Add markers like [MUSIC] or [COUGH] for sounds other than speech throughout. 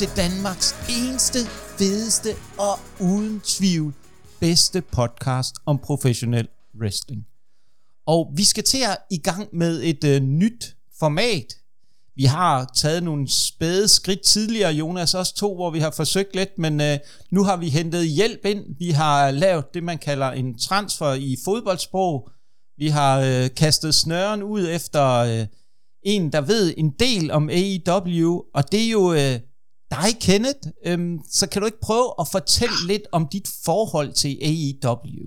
Til Danmarks eneste, fedeste og uden tvivl bedste podcast om professionel wrestling. Og vi skal til at i gang med et øh, nyt format. Vi har taget nogle spæde skridt tidligere, Jonas, også to, hvor vi har forsøgt lidt, men øh, nu har vi hentet hjælp ind. Vi har lavet det, man kalder en transfer i fodboldsprog. Vi har øh, kastet snøren ud efter øh, en, der ved en del om AEW, og det er jo øh, dig, Kenneth. Øhm, så kan du ikke prøve at fortælle lidt om dit forhold til AEW?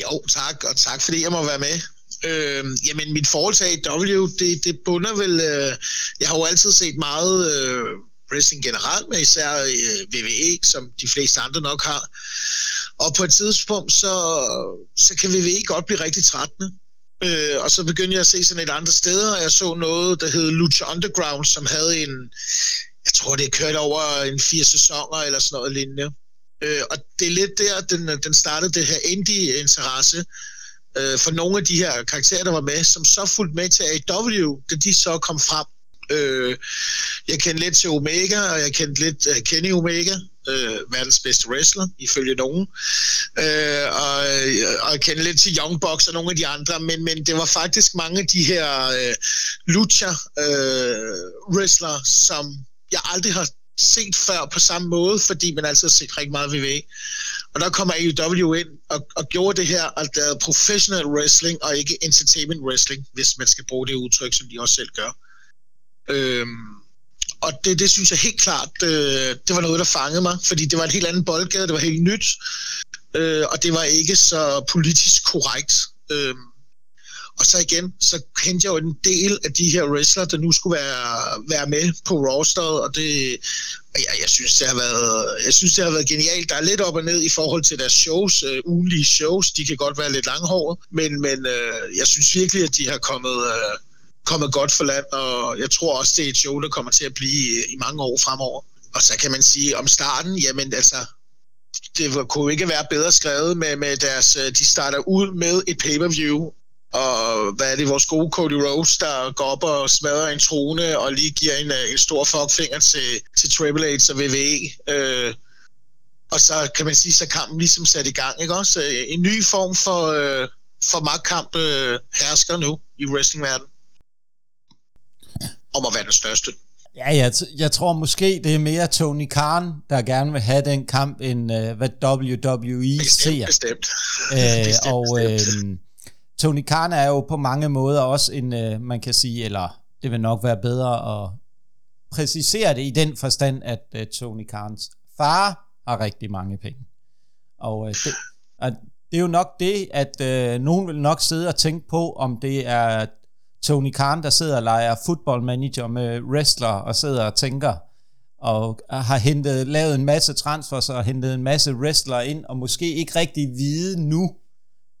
Jo, tak, og tak fordi jeg må være med. Øh, jamen, mit forhold til AEW, det, det bunder vel... Øh, jeg har jo altid set meget øh, wrestling generelt, men især øh, WWE, som de fleste andre nok har. Og på et tidspunkt, så, så kan WWE godt blive rigtig trættende. Øh, og så begyndte jeg at se sådan et andet steder, og jeg så noget, der hed Lucha Underground, som havde en, jeg tror det kørte over en fire sæsoner eller sådan noget lignende. Øh, og det er lidt der, den, den startede det her indie-interesse øh, for nogle af de her karakterer, der var med, som så fulgte med til AW, da de så kom frem. Øh, jeg kendte lidt til Omega, og jeg kendte lidt uh, Kenny Omega, øh, verdens bedste wrestler, ifølge nogen. Øh, og, og jeg kendte lidt til Young Bucks og nogle af de andre, men, men det var faktisk mange af de her øh, lucha øh, wrestler, som jeg aldrig har set før på samme måde, fordi man altid har set rigtig meget WWE. Og der kommer AEW ind og, og gjorde det her, at lavede er professional wrestling og ikke entertainment wrestling, hvis man skal bruge det udtryk, som de også selv gør. Øhm, og det, det synes jeg helt klart, øh, det var noget, der fangede mig, fordi det var en helt anden boldgade, det var helt nyt, øh, og det var ikke så politisk korrekt. Øh, og så igen, så kendte jeg jo en del af de her wrestlere, der nu skulle være, være med på rosteret, og det, jeg, jeg, synes, det har været, jeg synes, det har været genialt. Der er lidt op og ned i forhold til deres shows, øh, ugenlige shows. De kan godt være lidt langhåret, men, men øh, jeg synes virkelig, at de har kommet, øh, kommet godt for land, og jeg tror også, det er et show, der kommer til at blive øh, i mange år fremover. Og så kan man sige om starten, jamen altså, det kunne ikke være bedre skrevet med, med deres, øh, de starter ud med et pay-per-view, og hvad er det, vores gode Cody Rhodes, der går op og smadrer en trone, og lige giver en, øh, en stor fuckfinger til, til Triple H og WWE. Øh, og så kan man sige, så kampen ligesom sat i gang, ikke også? Øh, en ny form for, øh, for magtkamp øh, hersker nu i wrestlingverdenen om at være den største. Ja, jeg, jeg tror måske, det er mere Tony Khan, der gerne vil have den kamp, end uh, hvad WWE bestemt, ser. Bestemt. Æ, [LAUGHS] bestemt og bestemt. Øh, Tony Khan er jo på mange måder også en, øh, man kan sige, eller det vil nok være bedre at præcisere det i den forstand, at øh, Tony Khans far har rigtig mange penge. Og uh, det, og det er jo nok det, at nogen vil nok sidde og tænke på, om det er Tony Khan, der sidder og leger football manager med wrestler og sidder og tænker, og har hentet, lavet en masse transfers og hentet en masse wrestler ind, og måske ikke rigtig vide nu,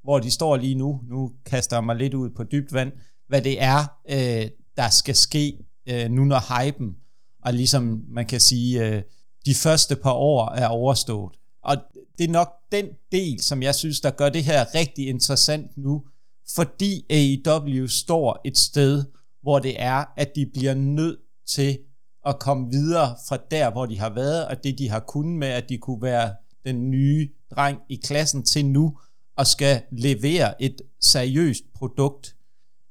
hvor de står lige nu, nu kaster jeg mig lidt ud på dybt vand, hvad det er, øh, der skal ske øh, nu, når hypen, og ligesom man kan sige, øh, de første par år er overstået. Og det er nok den del, som jeg synes, der gør det her rigtig interessant nu, fordi AEW står et sted, hvor det er, at de bliver nødt til at komme videre fra der, hvor de har været, og det de har kunnet med, at de kunne være den nye dreng i klassen til nu, og skal levere et seriøst produkt.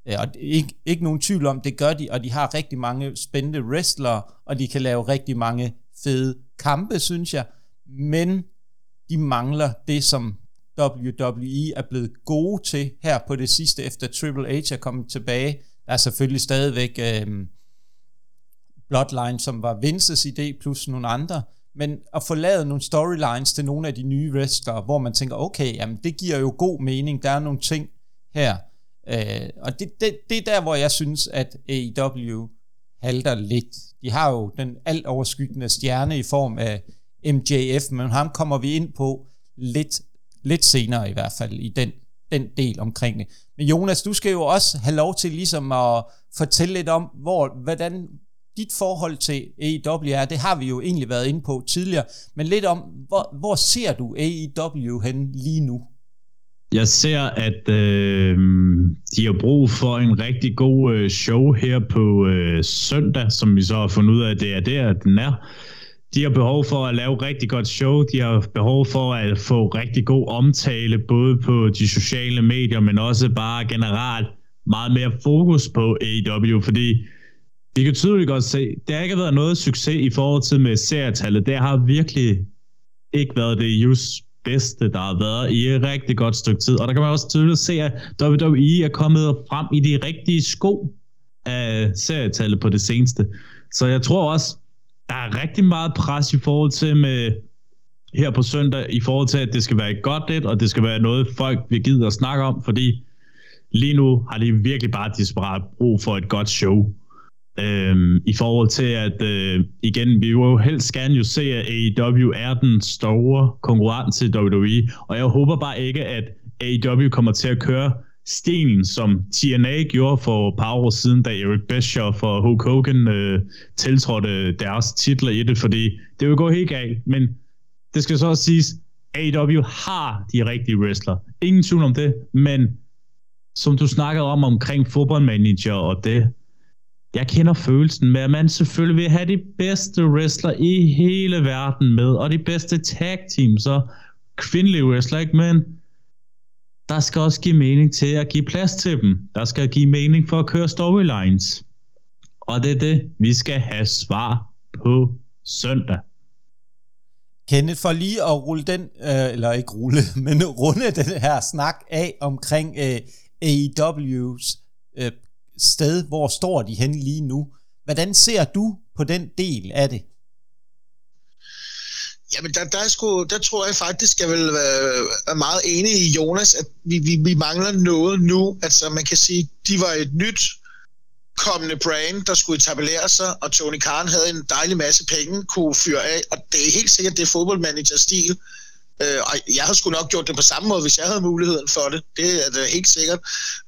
Øh, og ikke, ikke nogen tvivl om, det gør de, og de har rigtig mange spændende wrestlere, og de kan lave rigtig mange fede kampe, synes jeg, men de mangler det, som WWE er blevet gode til her på det sidste, efter Triple H er kommet tilbage. Der er selvfølgelig stadigvæk øh, Bloodline, som var Vinces idé, plus nogle andre. Men at få lavet nogle storylines til nogle af de nye wrestlere, hvor man tænker, okay, jamen det giver jo god mening, der er nogle ting her. Øh, og det, det, det er der, hvor jeg synes, at AEW halter lidt. De har jo den alt overskyggende stjerne i form af MJF, men ham kommer vi ind på lidt lidt senere i hvert fald i den, den del omkring det. Men Jonas, du skal jo også have lov til ligesom at fortælle lidt om, hvor, hvordan dit forhold til AEW er. Det har vi jo egentlig været inde på tidligere, men lidt om, hvor, hvor ser du AEW hen lige nu? Jeg ser, at øh, de har brug for en rigtig god øh, show her på øh, søndag, som vi så har fundet ud af, at det er der, den er. De har behov for at lave rigtig godt show. De har behov for at få rigtig god omtale, både på de sociale medier, men også bare generelt meget mere fokus på AEW, fordi vi kan tydeligt godt se, det har ikke været noget succes i forhold til med serietallet. Det har virkelig ikke været det just bedste, der har været i et rigtig godt stykke tid. Og der kan man også tydeligt se, at WWE er kommet frem i de rigtige sko af serietallet på det seneste. Så jeg tror også, der er rigtig meget pres i forhold til med her på søndag, i forhold til, at det skal være et godt lidt, og det skal være noget, folk vil gide at snakke om, fordi lige nu har de virkelig bare desperat brug for et godt show. Øhm, I forhold til, at øh, igen, vi vil jo helst gerne jo se, at AEW er den store konkurrent til WWE, og jeg håber bare ikke, at AEW kommer til at køre stenen, som TNA gjorde for et par år siden, da Eric Bischoff og Hulk Hogan øh, tiltrådte deres titler i det, fordi det vil gå helt galt, men det skal så også siges, AEW har de rigtige wrestler. Ingen tvivl om det, men som du snakkede om omkring fodboldmanager og det, jeg kender følelsen med, at man selvfølgelig vil have de bedste wrestler i hele verden med, og de bedste tag teams og kvindelige wrestler, ikke? men der skal også give mening til at give plads til dem. Der skal give mening for at køre storylines. Og det er det, vi skal have svar på søndag. Kenneth, for lige at rulle den, øh, eller ikke rulle, [LAUGHS] men runde den her snak af omkring øh, AEW's øh, sted, hvor står de hen lige nu. Hvordan ser du på den del af det? Jamen, der, der, sgu, der tror jeg faktisk, jeg vil øh, være meget enig i Jonas, at vi, vi, vi mangler noget nu. Altså, man kan sige, de var et nyt kommende brand, der skulle etablere sig, og Tony Khan havde en dejlig masse penge, kunne fyre af, og det er helt sikkert, det er fodboldmanager-stil. Øh, og jeg havde sgu nok gjort det på samme måde, hvis jeg havde muligheden for det. Det er det helt sikkert.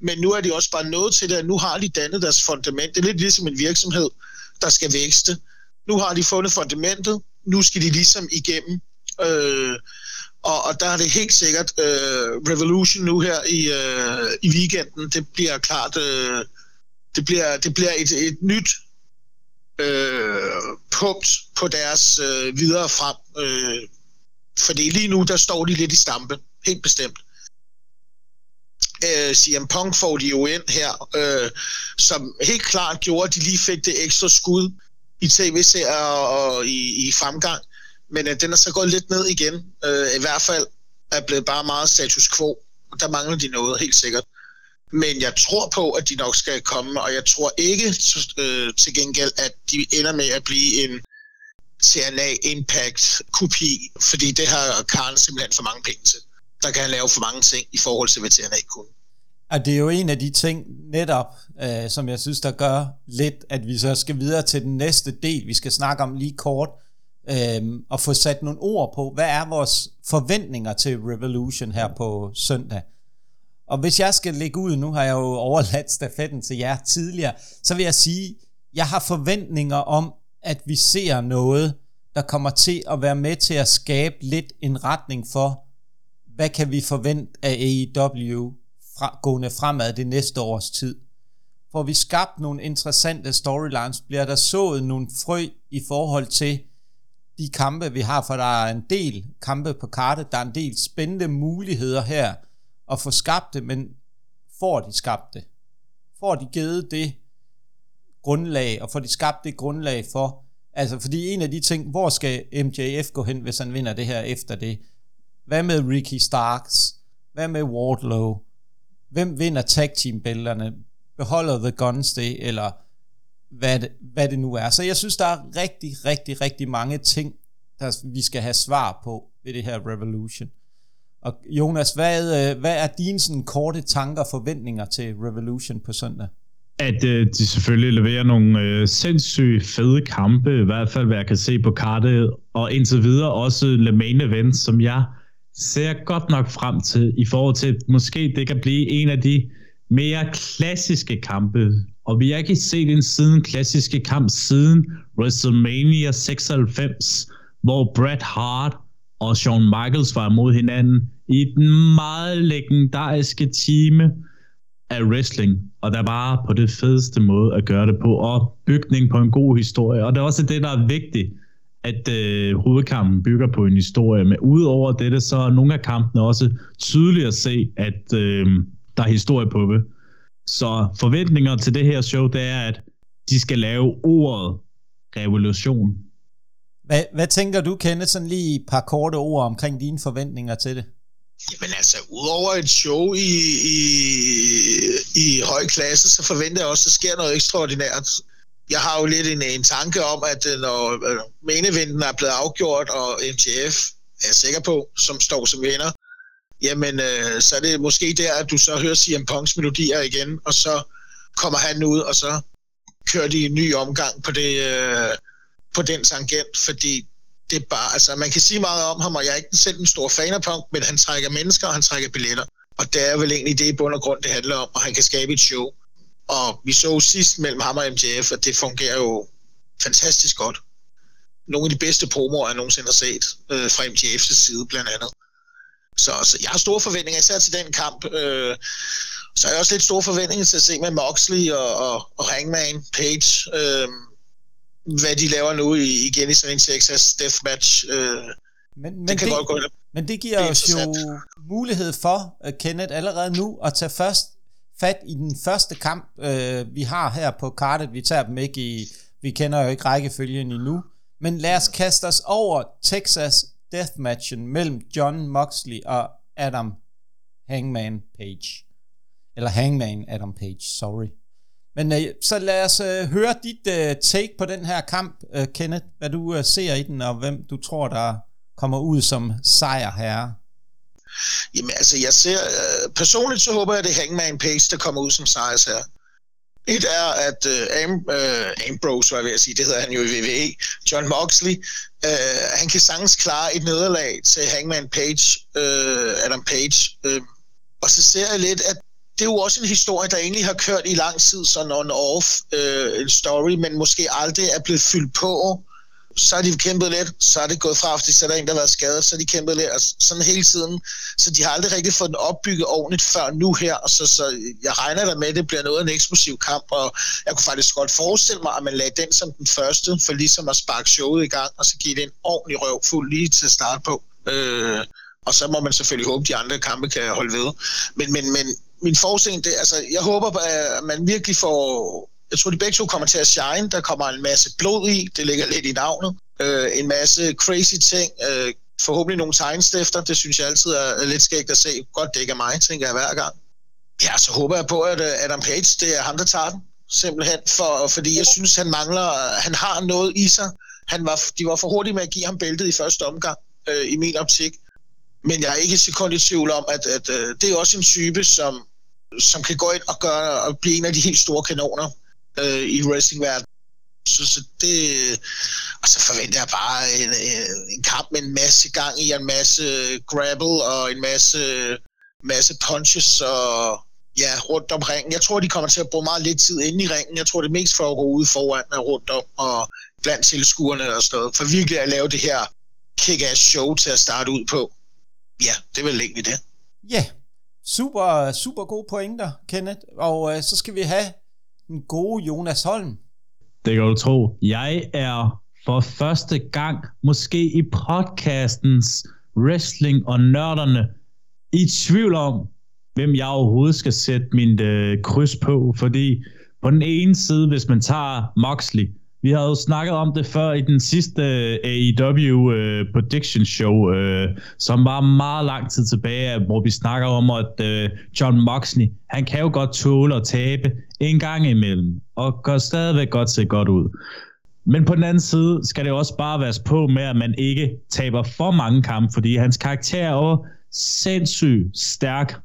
Men nu er de også bare nået til det, at nu har de dannet deres fundament. Det er lidt ligesom en virksomhed, der skal vækste. Nu har de fundet fundamentet, nu skal de ligesom igennem. Øh, og, og der er det helt sikkert øh, Revolution nu her i, øh, i weekenden. Det bliver klart, øh, det bliver, det bliver et, et nyt øh, punkt på deres øh, videre frem. Øh, fordi lige nu, der står de lidt i stampe. Helt bestemt. Øh, CM Punk får de jo ind her, øh, som helt klart gjorde, at de lige fik det ekstra skud i tv-serier og i, i fremgang. Men øh, den er så gået lidt ned igen. Øh, I hvert fald er blevet bare meget status quo. Der mangler de noget, helt sikkert. Men jeg tror på, at de nok skal komme, og jeg tror ikke øh, til gengæld, at de ender med at blive en CLA Impact kopi, fordi det har Karl simpelthen for mange penge til. Der kan han lave for mange ting i forhold til, hvad TNA kunne. Og det er jo en af de ting netop, øh, som jeg synes, der gør lidt, at vi så skal videre til den næste del, vi skal snakke om lige kort, øh, og få sat nogle ord på, hvad er vores forventninger til Revolution her på søndag. Og hvis jeg skal lægge ud, nu har jeg jo overladt stafetten til jer tidligere, så vil jeg sige, jeg har forventninger om, at vi ser noget, der kommer til at være med til at skabe lidt en retning for, hvad kan vi forvente af AEW fra, gående fremad det næste års tid. Får vi skabt nogle interessante storylines, bliver der sået nogle frø i forhold til de kampe, vi har, for der er en del kampe på kartet, der er en del spændende muligheder her at få skabt det, men får de skabt det? Får de givet det grundlag, og får de skabt det grundlag for, altså fordi en af de ting, hvor skal MJF gå hen, hvis han vinder det her efter det? Hvad med Ricky Starks? Hvad med Wardlow? Hvem vinder tag team bælterne? Beholder The Guns det, eller hvad det, hvad det nu er. Så jeg synes, der er rigtig, rigtig, rigtig mange ting, der vi skal have svar på ved det her Revolution. Og Jonas, hvad, øh, hvad er dine sådan korte tanker og forventninger til Revolution på søndag? At øh, de selvfølgelig leverer nogle øh, sindssygt fede kampe, i hvert fald hvad jeg kan se på kartet, og indtil videre også Le Main Event, som jeg ser godt nok frem til, i forhold til, at måske det kan blive en af de mere klassiske kampe. Og vi har ikke set en siden klassiske kamp siden WrestleMania 96, hvor Bret Hart og Shawn Michaels var mod hinanden i den meget legendariske time af wrestling, og der bare på det fedeste måde at gøre det på, og bygning på en god historie. Og det er også det, der er vigtigt, at øh, hovedkampen bygger på en historie. Men udover dette, så er nogle af kampene også tydeligt at se, at øh, der er historie på det. Så forventninger til det her show, det er, at de skal lave ordet revolution. Hvad, hvad tænker du, Kenneth, sådan lige et par korte ord omkring dine forventninger til det? Jamen altså, udover et show i, i, i høj klasse, så forventer jeg også, at der sker noget ekstraordinært. Jeg har jo lidt en, en tanke om, at øh, når øh, menevinden er blevet afgjort, og MTF er jeg sikker på, som står som vinder, jamen øh, så er det måske der, at du så hører CM Punks melodier igen, og så kommer han ud, og så kører de en ny omgang på, det, øh, på den tangent, fordi det er bare, altså man kan sige meget om ham, og jeg er ikke selv en stor fan af Punk, men han trækker mennesker, og han trækker billetter. Og det er vel egentlig det i bund og grund, det handler om, og han kan skabe et show. Og vi så sidst mellem ham og MJF, at det fungerer jo fantastisk godt. Nogle af de bedste promoer, jeg nogensinde har set øh, fra MJF's side blandt andet. Så, så jeg har store forventninger, især til den kamp. Øh, så har jeg også lidt store forventninger til at se med Moxley og, og, og Hangman Page. Øh, hvad de laver nu igen i sådan en Texas Deathmatch. Øh, men, men, det kan det, godt gå men det giver det os jo mulighed for, uh, Kenneth, allerede nu at tage først fat i den første kamp, uh, vi har her på kartet. Vi tager dem ikke i, vi kender jo ikke rækkefølgen endnu, men lad os kaste os over Texas Deathmatchen mellem John Moxley og Adam Hangman Page. Eller Hangman Adam Page, sorry. Men øh, så lad os øh, høre dit øh, take på den her kamp, øh, Kenneth. Hvad du øh, ser i den, og hvem du tror, der kommer ud som sejrherre. Jamen altså, jeg ser... Øh, personligt så håber jeg, at det er Hangman Page, der kommer ud som sejrherre. Et er, at uh, Am, uh, Ambrose, var jeg ved at sige, det hedder han jo i WWE, John Moxley, uh, han kan sagtens klare et nederlag til Hangman Page, uh, Adam Page. Uh, og så ser jeg lidt, at det er jo også en historie, der egentlig har kørt i lang tid, sådan on-off øh, en story, men måske aldrig er blevet fyldt på. Så har de kæmpet lidt, så er det gået fra, fordi så er der en, der har været skadet, så har de kæmpet lidt, og sådan hele tiden. Så de har aldrig rigtig fået den opbygget ordentligt før nu her, og så, så jeg regner der med, at det bliver noget af en eksplosiv kamp, og jeg kunne faktisk godt forestille mig, at man lagde den som den første, for ligesom at sparke showet i gang, og så give det en ordentlig røvfuld lige til at starte på. Øh, og så må man selvfølgelig håbe, at de andre kampe kan holde ved. Men, men, men min forseende, det, altså, jeg håber, at man virkelig får... Jeg tror, de begge to kommer til at shine. Der kommer en masse blod i. Det ligger lidt i navnet. Øh, en masse crazy ting. Øh, forhåbentlig nogle tegnstifter. Det synes jeg altid er lidt skægt at se. Godt, det ikke er mig, tænker jeg hver gang. Ja, så håber jeg på, at øh, Adam Page, det er ham, der tager den. Simpelthen, for, fordi jeg synes, han mangler... Han har noget i sig. Han var, de var for hurtige med at give ham bæltet i første omgang, øh, i min optik. Men jeg er ikke sekund i tvivl om, at, at, at øh, det er også en type, som som kan gå ind og, gøre, og blive en af de helt store kanoner øh, i wrestlingverdenen. Så, så det, og så forventer jeg bare en, en kamp med en masse gang i, en masse grapple og en masse, masse punches og ja, rundt om ringen. Jeg tror, de kommer til at bruge meget lidt tid inde i ringen. Jeg tror, det er mest for at gå ud foran og rundt om og blandt tilskuerne og sådan noget. For virkelig at lave det her kick-ass show til at starte ud på. Ja, det er vel egentlig det. Ja, Super, super gode pointer, Kenneth. Og øh, så skal vi have en gode Jonas Holm. Det kan du tro. Jeg er for første gang, måske i podcastens wrestling og nørderne, i tvivl om, hvem jeg overhovedet skal sætte min øh, kryds på. Fordi på den ene side, hvis man tager Moxley, vi havde jo snakket om det før i den sidste øh, AEW uh, øh, Prediction Show, uh, som var meget lang tid tilbage, hvor vi snakker om, at uh, John Moxley, han kan jo godt tåle at tabe en gang imellem, og går stadigvæk godt se godt ud. Men på den anden side skal det også bare være på med, at man ikke taber for mange kampe, fordi hans karakter er jo sindssygt stærk.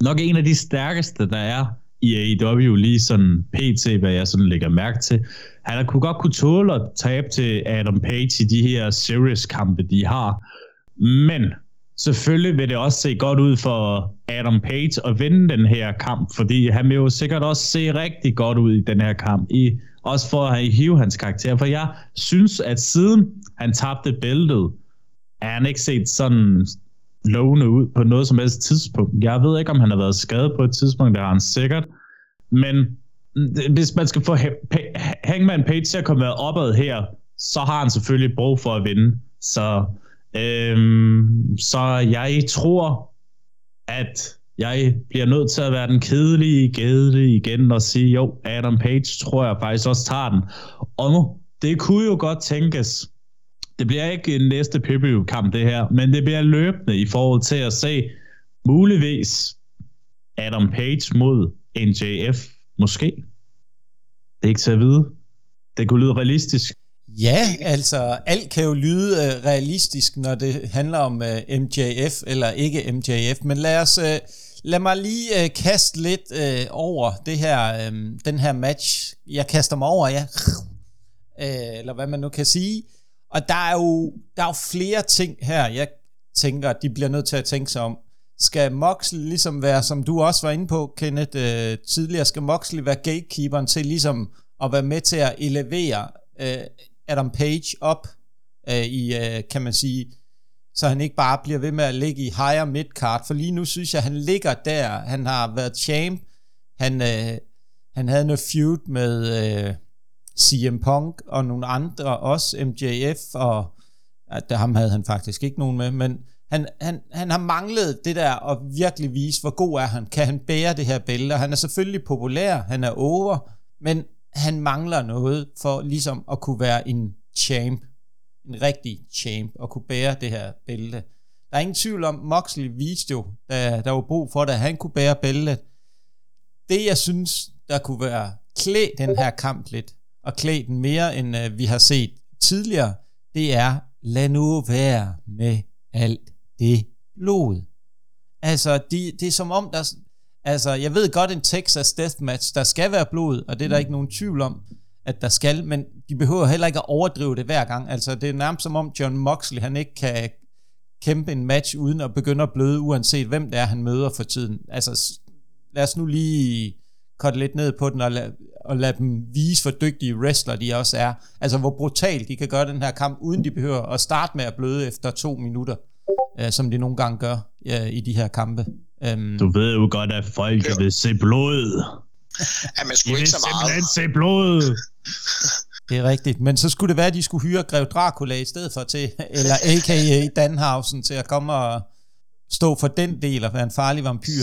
Nok en af de stærkeste, der er i AEW, lige sådan pt, hvad jeg sådan lægger mærke til. Han kunne godt kunne tåle at tabe til Adam Page i de her series-kampe, de har. Men selvfølgelig vil det også se godt ud for Adam Page at vinde den her kamp, fordi han vil jo sikkert også se rigtig godt ud i den her kamp, i, også for at hive hans karakter. For jeg synes, at siden han tabte bæltet, er han ikke set sådan lovende ud på noget som helst tidspunkt. Jeg ved ikke, om han har været skadet på et tidspunkt, det har han sikkert. Men hvis man skal få Hangman Page til at komme opad her, så har han selvfølgelig brug for at vinde. Så, øhm, så jeg tror, at jeg bliver nødt til at være den kedelige gæde igen og sige, jo, Adam Page tror jeg faktisk også tager den. Og det kunne jo godt tænkes, det bliver ikke en næste pay kamp det her, men det bliver løbende i forhold til at se muligvis Adam Page mod NJF, måske. Det er ikke til at vide. Det kunne lyde realistisk. Ja, altså alt kan jo lyde uh, realistisk, når det handler om uh, øh, MJF eller ikke MJF, men lad os uh, lad mig lige uh, kaste lidt uh, over det her, um, den her match. Jeg kaster mig over, ja. Uh, eller hvad man nu kan sige. Og der er jo der er jo flere ting her, jeg tænker, at de bliver nødt til at tænke sig om. Skal Moxley ligesom være, som du også var inde på, Kenneth, øh, tidligere, skal Moxley være gatekeeperen til ligesom at være med til at elevere øh, Adam Page op øh, i, øh, kan man sige, så han ikke bare bliver ved med at ligge i higher midcard, for lige nu synes jeg, han ligger der. Han har været champ, han, øh, han havde noget feud med øh, CM Punk og nogle andre, også MJF, og at ham havde han faktisk ikke nogen med, men han, han, han har manglet det der at virkelig vise, hvor god er han. Kan han bære det her bælte? Han er selvfølgelig populær, han er over, men han mangler noget for ligesom at kunne være en champ, en rigtig champ, og kunne bære det her bælte. Der er ingen tvivl om, Moxley viste jo, da der var brug for det, at han kunne bære bæltet. Det, jeg synes, der kunne være klæ den her kamp lidt, og klæ den mere, end uh, vi har set tidligere, det er, lad nu være med alt det blod. Altså, de, det er som om, der, Altså, jeg ved godt en Texas Deathmatch, der skal være blod, og det er der mm. ikke nogen tvivl om, at der skal, men de behøver heller ikke at overdrive det hver gang. Altså, det er nærmest som om John Moxley, han ikke kan kæmpe en match uden at begynde at bløde, uanset hvem det er, han møder for tiden. Altså, lad os nu lige korte lidt ned på den, og lade, og lade dem vise, hvor dygtige wrestler de også er. Altså, hvor brutalt de kan gøre den her kamp, uden de behøver at starte med at bløde efter to minutter, øh, som de nogle gange gør øh, i de her kampe. Um, du ved jo godt, at folk ja. vil se blod. Ja, man skulle ikke så meget. se blod. Det er rigtigt. Men så skulle det være, at de skulle hyre Grev Dracula i stedet for til, eller a.k.a. Danhausen til at komme og stå for den del og være en farlig vampyr.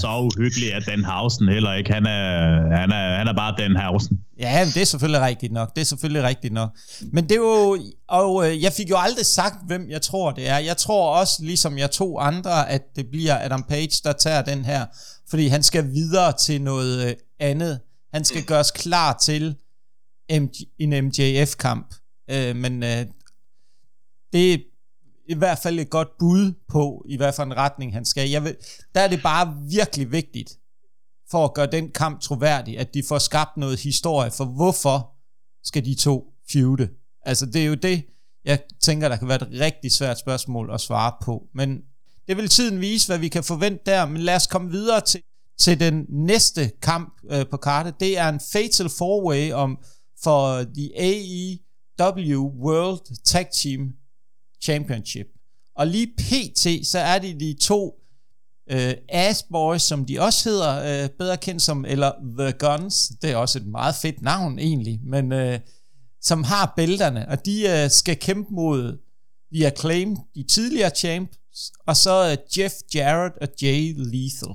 Så uhyggeligt er Danhausen heller ikke. Han er, han er, han er bare Danhausen. Ja, det er selvfølgelig rigtigt nok. Det er selvfølgelig rigtigt nok. Men det er jo, og øh, jeg fik jo aldrig sagt, hvem jeg tror det er. Jeg tror også, ligesom jeg to andre, at det bliver Adam Page, der tager den her. Fordi han skal videre til noget øh, andet. Han skal gøres klar til en MJF-kamp. Øh, men øh, det i hvert fald et godt bud på, i hvert fald en retning, han skal. Jeg vil, der er det bare virkelig vigtigt, for at gøre den kamp troværdig, at de får skabt noget historie, for hvorfor skal de to feude? Altså, det er jo det, jeg tænker, der kan være et rigtig svært spørgsmål at svare på. Men det vil tiden vise, hvad vi kan forvente der, men lad os komme videre til, til den næste kamp øh, på kartet. Det er en Fatal 4-Way om, for the AEW World Tag Team Championship. Og lige pt, så er det de to øh, Ass Boys, som de også hedder, øh, bedre kendt som, eller The Guns, det er også et meget fedt navn egentlig, men øh, som har bælterne, og de øh, skal kæmpe mod The Acclaim, de tidligere champs, og så øh, Jeff Jarrett og Jay Lethal.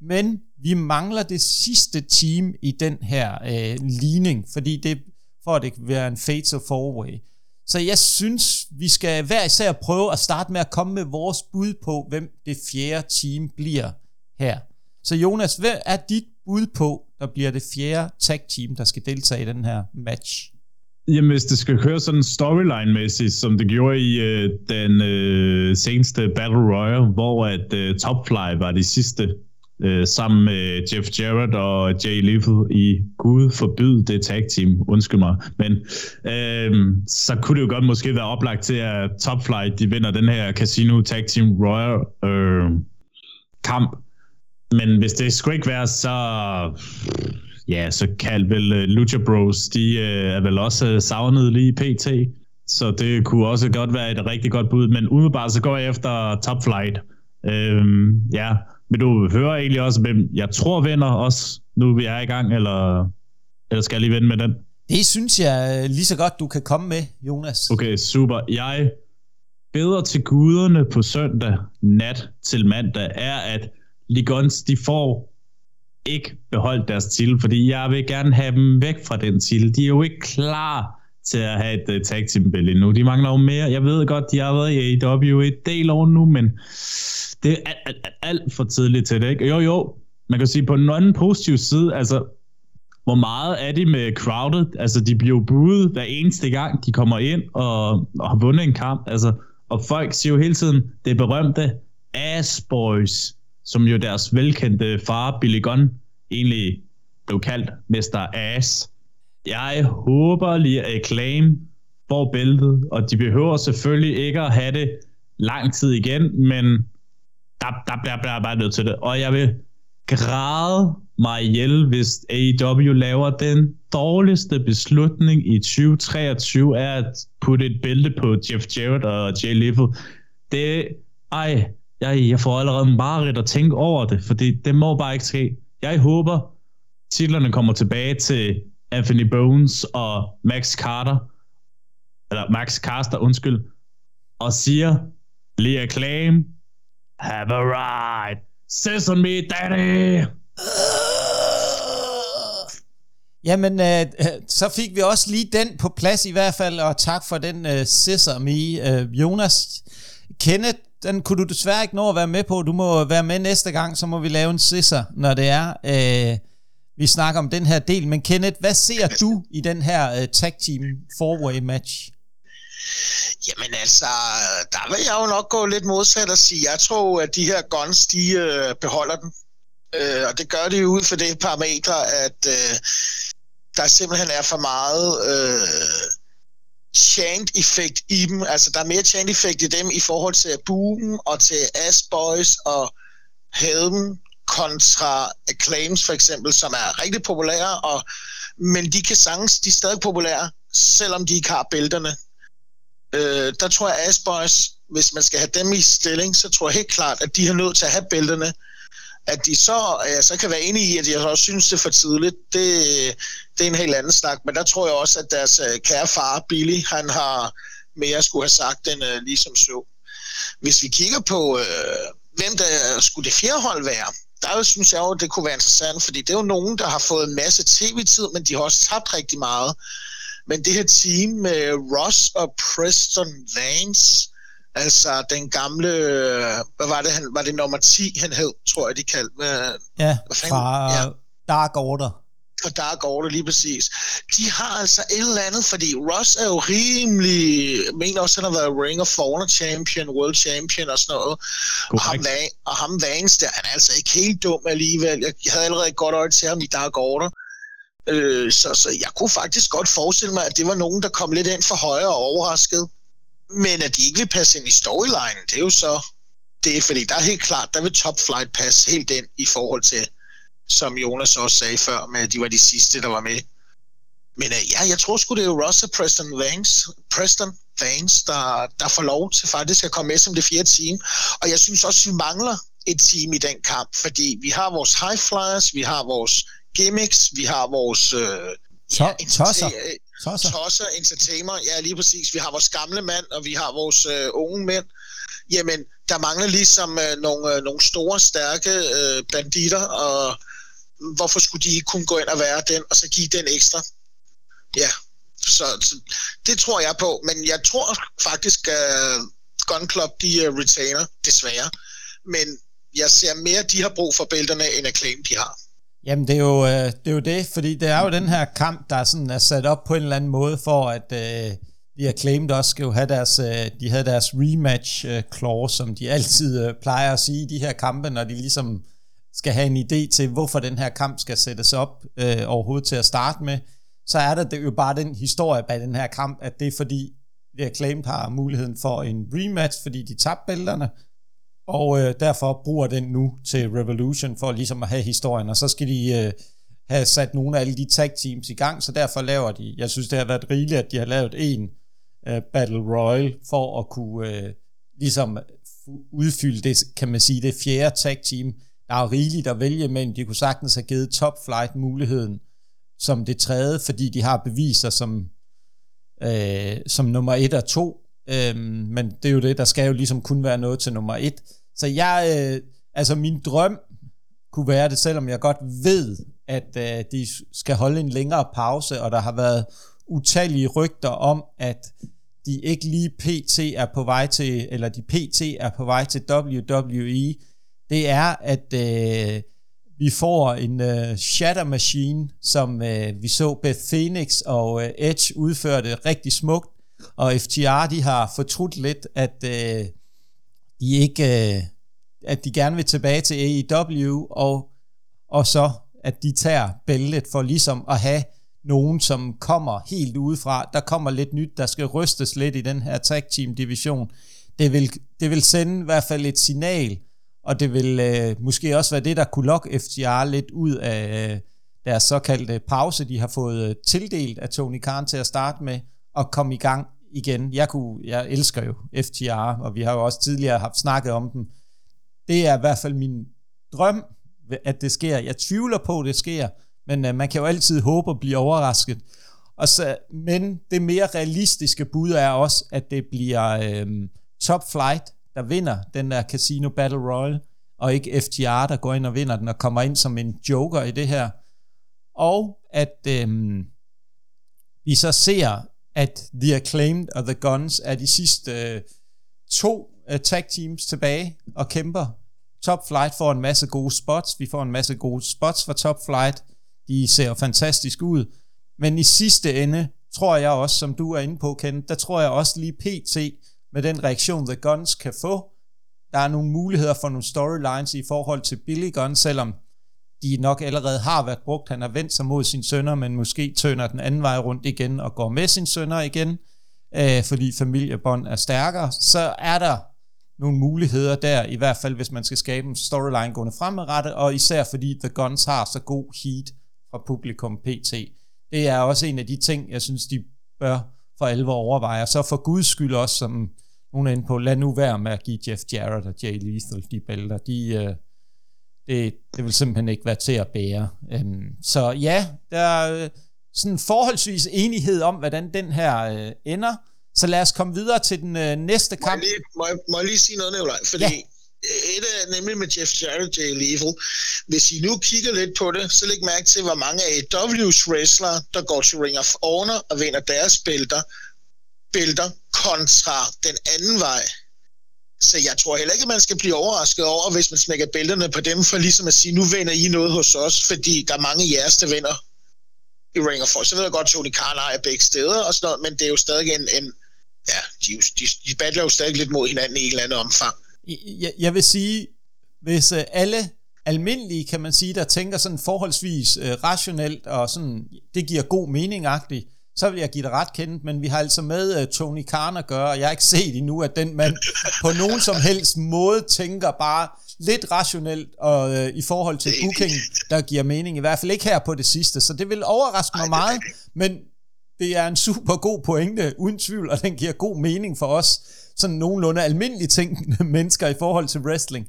Men vi mangler det sidste team i den her øh, ligning, fordi det for at det kan være en fatal four-way. Så jeg synes, vi skal hver især prøve at starte med at komme med vores bud på, hvem det fjerde team bliver her. Så Jonas, hvad er dit bud på, der bliver det fjerde tag team, der skal deltage i den her match? Jamen, hvis det skal køre sådan storyline-mæssigt, som det gjorde i øh, den øh, seneste Battle Royale, hvor at øh, Topfly var de sidste øh, sammen med Jeff Jarrett og Jay Lethal i Gud forbyd det tag team, undskyld mig. Men øh, så kunne det jo godt måske være oplagt til, at Top Flight de vinder den her Casino Tag Team Royal øh, kamp. Men hvis det skulle ikke være, så ja, så kan vel uh, Lucha Bros, de uh, er vel også øh, savnet lige pt. så det kunne også godt være et rigtig godt bud, men umiddelbart så går jeg efter Top Flight. Øhm, ja, men du hører egentlig også, hvem jeg tror vinder også, nu vi er i gang, eller, eller skal jeg lige vende med den? Det synes jeg øh, lige så godt, du kan komme med, Jonas. Okay, super. Jeg beder til guderne på søndag nat til mandag, er, at Ligons, de får ikke beholdt deres titel, fordi jeg vil gerne have dem væk fra den titel. De er jo ikke klar til at have et uh, tag team belt endnu. De mangler jo mere. Jeg ved godt, de har været i AEW et del år nu, men det er alt, alt, alt, for tidligt til det, ikke? Jo, jo, man kan sige på en anden positiv side, altså, hvor meget er de med crowded? Altså, de bliver jo budet hver eneste gang, de kommer ind og, og har vundet en kamp. Altså, og folk siger jo hele tiden, det berømte Ass Boys, som jo deres velkendte far, Billy Gunn, egentlig blev kaldt Mr. Ass. Jeg håber lige, at Acclaim får bæltet, og de behøver selvfølgelig ikke at have det lang tid igen, men der, der bliver jeg bare nødt til det. Og jeg vil græde mig ihjel, hvis AEW laver den dårligste beslutning i 2023, er at putte et bælte på Jeff Jarrett og Jay Lethal. Det, ej, jeg, jeg får allerede meget at tænke over det, fordi det må bare ikke ske. Jeg håber, titlerne kommer tilbage til Anthony Bones og Max Carter, eller Max Caster, undskyld, og siger, Leah Claim, have a ride, sesame daddy! Jamen, øh, så fik vi også lige den på plads i hvert fald, og tak for den øh, sesame, Øh, Jonas, Kenneth, den kunne du desværre ikke nå at være med på. Du må være med næste gang, så må vi lave en sisser, når det er. Øh, vi snakker om den her del. Men Kenneth, hvad ser du i den her uh, tag team four-way match? Jamen altså, der vil jeg jo nok gå lidt modsat og sige, jeg tror, at de her guns, de øh, beholder den. Øh, og det gør de ud for det parametre, at øh, der simpelthen er for meget øh, chant-effekt i dem. Altså, der er mere chant-effekt i dem i forhold til Boom og til Ass Boys og Helm kontra Claims for eksempel, som er rigtig populære, og, men de kan sanges, de er stadig populære, selvom de ikke har bælterne. Øh, der tror jeg, Ass hvis man skal have dem i stilling, så tror jeg helt klart, at de har nødt til at have bælterne. At de så, ja, så kan være enige i, at jeg også synes, det er for tidligt, det, det er en helt anden snak. Men der tror jeg også, at deres øh, kære far, Billy, han har mere skulle have sagt, end øh, ligesom så. Hvis vi kigger på, øh, hvem der skulle det fjerde hold være, der synes jeg jo, det kunne være interessant, fordi det er jo nogen, der har fået en masse tv-tid, men de har også tabt rigtig meget. Men det her team med Ross og Preston Vance, altså den gamle, hvad var det, han, var det nummer 10, han hed, tror jeg, de kaldte. Ja, fra ja. Dark Order for Dark Order lige præcis. De har altså et eller andet, fordi Ross er jo rimelig, jeg mener også, han har været Ring of Honor champion, world champion og sådan noget. Og ham, og ham Vance der, han er altså ikke helt dum alligevel. Jeg, havde allerede et godt øje til ham i Dark Order. Øh, så, så jeg kunne faktisk godt forestille mig, at det var nogen, der kom lidt ind for højre og overrasket. Men at de ikke vil passe ind i storyline, det er jo så det, er, fordi der er helt klart, der vil Top Flight passe helt ind i forhold til som Jonas også sagde før, med at de var de sidste, der var med. Men uh, ja, jeg tror sgu, det er Ross og Preston Vance, Preston Vance der, der får lov til faktisk at komme med som det fjerde team. Og jeg synes også, vi mangler et team i den kamp, fordi vi har vores high flyers, vi har vores gimmicks, vi har vores... Øh, ja, tosser. tosser. Tosser, entertainer, ja lige præcis. Vi har vores gamle mand, og vi har vores øh, unge mænd. Jamen, der mangler ligesom øh, nogle, øh, nogle store, stærke øh, banditter, og hvorfor skulle de ikke kunne gå ind og være den, og så give den ekstra? Ja, så, så det tror jeg på, men jeg tror faktisk, at Gun Club, de uh, retainer, desværre. Men jeg ser mere, at de har brug for bælterne, end Acclaim, de har. Jamen, det er, jo, øh, det er jo det, fordi det er jo den her kamp, der sådan er sat op på en eller anden måde, for at øh, de Acclaimed også skal jo have deres, øh, de havde deres rematch øh, clause, som de altid øh, plejer at sige i de her kampe, når de ligesom skal have en idé til, hvorfor den her kamp skal sættes op øh, overhovedet til at starte med, så er der det jo bare den historie bag den her kamp, at det er fordi, de Claimed har muligheden for en rematch, fordi de tabte bælterne, og øh, derfor bruger den nu til Revolution for ligesom at have historien, og så skal de øh, have sat nogle af alle de tag teams i gang, så derfor laver de, jeg synes det har været rigeligt, at de har lavet en øh, Battle Royal for at kunne øh, ligesom udfylde det, kan man sige, det fjerde tag team. Der er rigeligt at vælge imellem. De kunne sagtens have givet Top Flight muligheden som det tredje, fordi de har beviser som, øh, som nummer et og to. Øh, men det er jo det, der skal jo ligesom kun være noget til nummer et. Så jeg, øh, altså min drøm kunne være det, selvom jeg godt ved, at øh, de skal holde en længere pause, og der har været utallige rygter om, at de ikke lige PT er på vej til, eller de PT er på vej til WWE, det er, at øh, vi får en øh, Shatter Machine, som øh, vi så Beth Phoenix og øh, Edge udførte rigtig smukt, og FTR, de har fortrudt lidt, at øh, de ikke, øh, at de gerne vil tilbage til AEW, og, og så, at de tager bæltet for ligesom at have nogen, som kommer helt udefra. Der kommer lidt nyt, der skal rystes lidt i den her tag team division. Det vil, det vil sende i hvert fald et signal, og det vil øh, måske også være det, der kunne lokke FCR lidt ud af øh, deres såkaldte pause, de har fået øh, tildelt af Tony Khan til at starte med, og komme i gang igen. Jeg, kunne, jeg elsker jo FTR, og vi har jo også tidligere haft snakket om dem. Det er i hvert fald min drøm, at det sker. Jeg tvivler på, at det sker, men øh, man kan jo altid håbe at blive overrasket. Og så, men det mere realistiske bud er også, at det bliver øh, Top Flight, der vinder den der Casino Battle Royale, og ikke FTR, der går ind og vinder den og kommer ind som en joker i det her. Og at øh, vi så ser, at The Acclaimed og The Guns er de sidste øh, to øh, tag teams tilbage og kæmper. Top Flight får en masse gode spots. Vi får en masse gode spots for Top Flight. De ser fantastisk ud. Men i sidste ende, tror jeg også, som du er inde på, Ken, der tror jeg også lige PT, med den reaktion, The Guns kan få, der er nogle muligheder for nogle storylines i forhold til Billy Gunn, selvom de nok allerede har været brugt. Han har vendt sig mod sine sønner, men måske tønder den anden vej rundt igen og går med sine sønner igen, øh, fordi familiebånd er stærkere. Så er der nogle muligheder der, i hvert fald hvis man skal skabe en storyline gående fremadrettet, og især fordi The Guns har så god heat fra publikum PT. Det er også en af de ting, jeg synes, de bør for alvor overveje. Og så for guds skyld også, som nogen er inde på, lad nu være med at give Jeff Jarrett og Jay Lethal de bælter. De, uh, det, det vil simpelthen ikke være til at bære. Um, så ja, der er sådan forholdsvis enighed om, hvordan den her uh, ender. Så lad os komme videre til den øh, næste kamp. Må jeg, lige, må, jeg, må jeg lige sige noget, Nicolaj? Fordi ja. et er nemlig med Jeff Jarrett, Jay Lethal. Hvis I nu kigger lidt på det, så læg mærke til, hvor mange af AW's wrestlere, der går til Ring of Honor og vinder deres bælter, bælter kontra den anden vej. Så jeg tror heller ikke, at man skal blive overrasket over, hvis man smækker bælterne på dem, for ligesom at sige, nu vender I noget hos os, fordi der er mange af jeres, der vinder i Ring of Honor. Så ved jeg godt, at Tony Khan ejer begge steder og sådan noget, men det er jo stadig en, en ja, de, de, de battler jo stadig lidt mod hinanden i et eller andet omfang. Jeg, jeg vil sige, hvis øh, alle almindelige, kan man sige, der tænker sådan forholdsvis øh, rationelt, og sådan, det giver god mening -agtigt, så vil jeg give det ret kendt, men vi har altså med uh, Tony Khan at gøre, og jeg har ikke set endnu, at den mand på nogen som helst måde tænker bare lidt rationelt og uh, i forhold til booking, der giver mening, i hvert fald ikke her på det sidste, så det vil overraske mig meget, men det er en super god pointe, uden tvivl, og den giver god mening for os, sådan nogenlunde almindelige ting, [LAUGHS] mennesker i forhold til wrestling.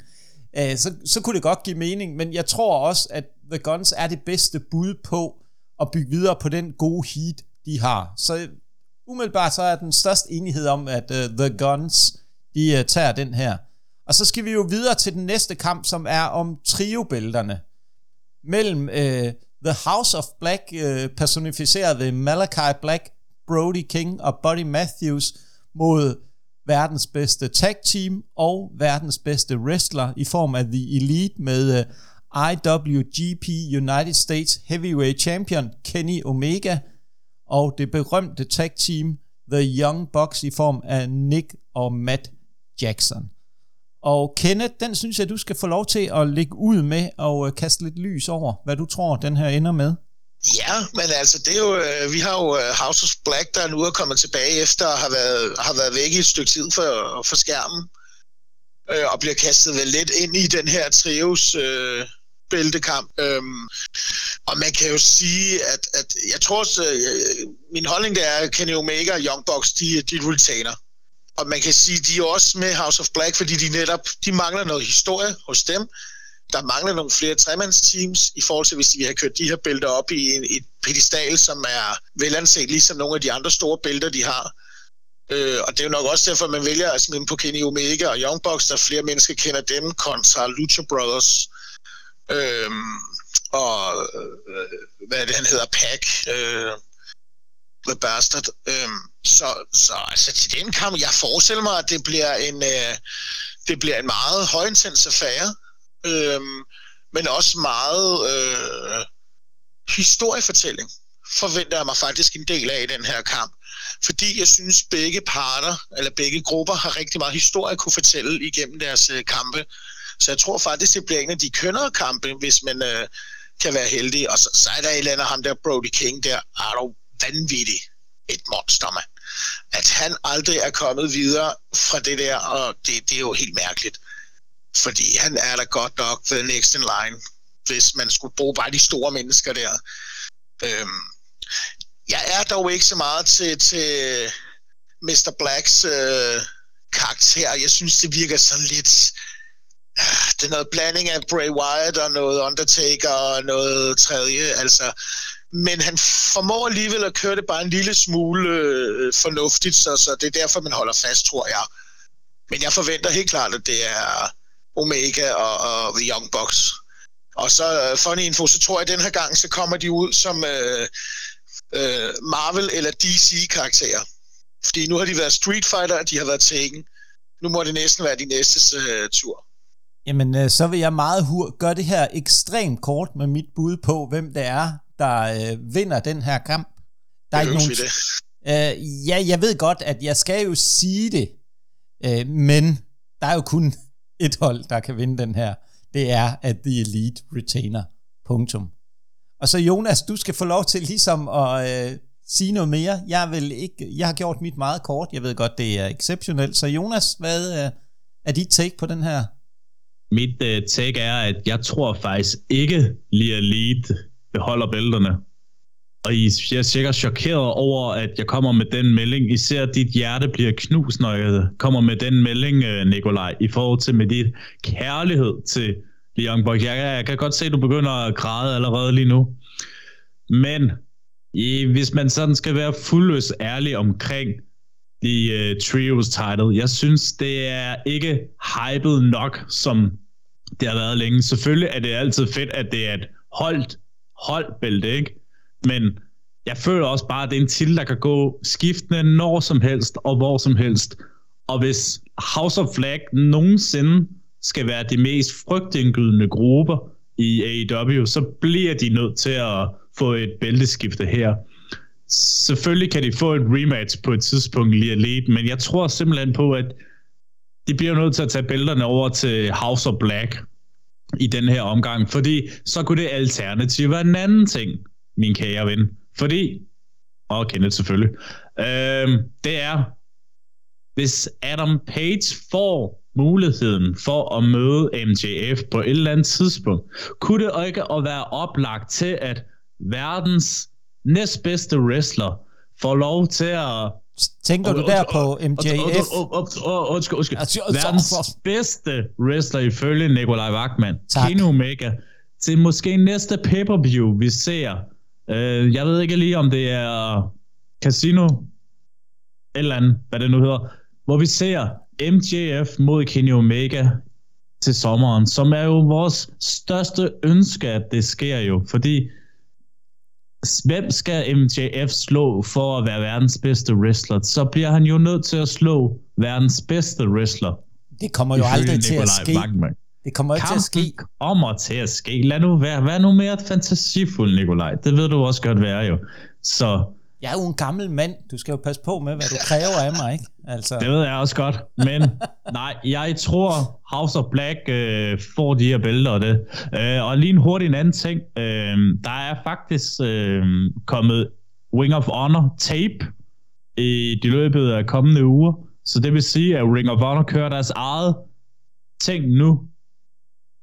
Uh, så, så kunne det godt give mening, men jeg tror også, at The Guns er det bedste bud på at bygge videre på den gode heat, de har. Så umiddelbart så er den største enighed om, at uh, The Guns, de uh, tager den her. Og så skal vi jo videre til den næste kamp, som er om triobælterne mellem uh, The House of Black, uh, personificeret ved Malachi Black, Brody King og Buddy Matthews mod verdens bedste tag team og verdens bedste wrestler i form af The Elite med uh, IWGP United States Heavyweight Champion Kenny Omega og det berømte tag team The Young Bucks i form af Nick og Matt Jackson. Og Kenneth, den synes jeg, du skal få lov til at lægge ud med og øh, kaste lidt lys over, hvad du tror, den her ender med. Ja, men altså, det er jo, øh, vi har jo øh, House of Black, der nu er kommet tilbage efter at have været, har været væk i et stykke tid for, for skærmen, øh, og bliver kastet vel lidt ind i den her trios, bæltekamp. Øhm, og man kan jo sige, at, at jeg tror også, øh, min holdning det er, at Kenny Omega og Young Bucks, de, de retainer. Og man kan sige, de er også med House of Black, fordi de netop de mangler noget historie hos dem. Der mangler nogle flere tremandsteams i forhold til, hvis de har kørt de her bælter op i en, et pedestal, som er velanset, ligesom nogle af de andre store bælter, de har. Øh, og det er jo nok også derfor, man vælger at smide på Kenny Omega og Young Bucks, der flere mennesker kender dem, kontra Lucha Brothers. Øh, og øh, hvad er det, han hedder, Pack. Øh, The Bastard. Øh, så, så altså, til den kamp, jeg forestiller mig, at det bliver en, øh, det bliver en meget højintens affære, øh, men også meget øh, historiefortælling forventer jeg mig faktisk en del af i den her kamp. Fordi jeg synes, begge parter, eller begge grupper, har rigtig meget historie at kunne fortælle igennem deres øh, kampe. Så jeg tror faktisk, det bliver en af de kønnere kampe, hvis man øh, kan være heldig. Og så, så er der et eller andet ham der, Brody King der, er jo vanvittig et monster, mand. At han aldrig er kommet videre fra det der, og det, det er jo helt mærkeligt. Fordi han er da godt nok the next in line, hvis man skulle bruge bare de store mennesker der. Øhm, jeg er dog ikke så meget til, til Mr. Blacks øh, karakter. Jeg synes, det virker sådan lidt... Det er noget blanding af Bray Wyatt og noget Undertaker og noget tredje. Altså, men han formår alligevel at køre det bare en lille smule øh, fornuftigt, så, så det er derfor, man holder fast, tror jeg. Men jeg forventer helt klart, at det er Omega og, og The Young Bucks. Og så uh, funny info, så tror jeg, at den her gang, så kommer de ud som uh, uh, Marvel eller DC-karakterer. Fordi nu har de været Street Fighter, og de har været Tekken. Nu må det næsten være de næste uh, tur. Jamen, uh, så vil jeg meget hurtigt gøre det her ekstremt kort med mit bud på, hvem det er, der uh, vinder den her kamp. Der er ikke nogen... Det. Uh, ja, jeg ved godt, at jeg skal jo sige det, uh, men der er jo kun [LAUGHS] et hold, der kan vinde den her det er, at The Elite retainer. Punktum. Og så Jonas, du skal få lov til ligesom at øh, sige noget mere. Jeg, vil ikke, jeg har gjort mit meget kort. Jeg ved godt, det er exceptionelt. Så Jonas, hvad øh, er dit take på den her? Mit øh, take er, at jeg tror faktisk ikke, lige Lead beholder bælterne. Og I er sikkert chokeret over, at jeg kommer med den melding. Især ser, at dit hjerte bliver knust, når jeg kommer med den melding, øh, Nikolaj, i forhold til med dit kærlighed til Leon Borg. Jeg, jeg kan godt se, at du begynder at græde allerede lige nu. Men i, hvis man sådan skal være fuldløs ærlig omkring The uh, øh, trios title, jeg synes, det er ikke hypet nok, som det har været længe. Selvfølgelig er det altid fedt, at det er et holdt bælte, ikke? Men jeg føler også bare, at det er en til, der kan gå skiftende når som helst og hvor som helst. Og hvis House of Flag nogensinde skal være de mest frygtindgydende grupper i AEW, så bliver de nødt til at få et bælteskifte her. Selvfølgelig kan de få et rematch på et tidspunkt lige Elite, men jeg tror simpelthen på, at de bliver nødt til at tage bælterne over til House of Black i den her omgang, fordi så kunne det alternativ være en anden ting min kære ven. Fordi, og Kenneth selvfølgelig, øh, det er, hvis Adam Page får muligheden for at møde MJF på et eller andet tidspunkt, kunne det ikke at være oplagt til, at verdens næstbedste wrestler får lov til at Tænker du der på MJF? Undskyld, undskyld. Verdens bedste wrestler ifølge Nikolaj Wagman, Kino Omega, til måske næste pay-per-view, vi ser. Øh, jeg ved ikke lige, om det er Casino, eller andet, hvad det nu hedder, hvor vi ser MJF mod Kenny Omega til sommeren, som er jo vores største ønske, at det sker jo, fordi hvem skal MJF slå for at være verdens bedste wrestler? Så bliver han jo nødt til at slå verdens bedste wrestler. Det kommer jo aldrig til at ske. Magman. Det kommer ikke til at ske. kommer til at ske. Lad nu være. Vær nu mere fantasifuld, Nikolaj. Det ved du også godt være jo. Så jeg er jo en gammel mand. Du skal jo passe på med, hvad du kræver af mig, ikke? Altså. Det ved jeg også godt. Men [LAUGHS] nej, jeg tror, House of Black øh, får de her bælter og det. Øh, og lige en hurtig en anden ting. Øh, der er faktisk øh, kommet Ring of Honor tape i de løbet af kommende uger. Så det vil sige, at Ring of Honor kører deres eget ting nu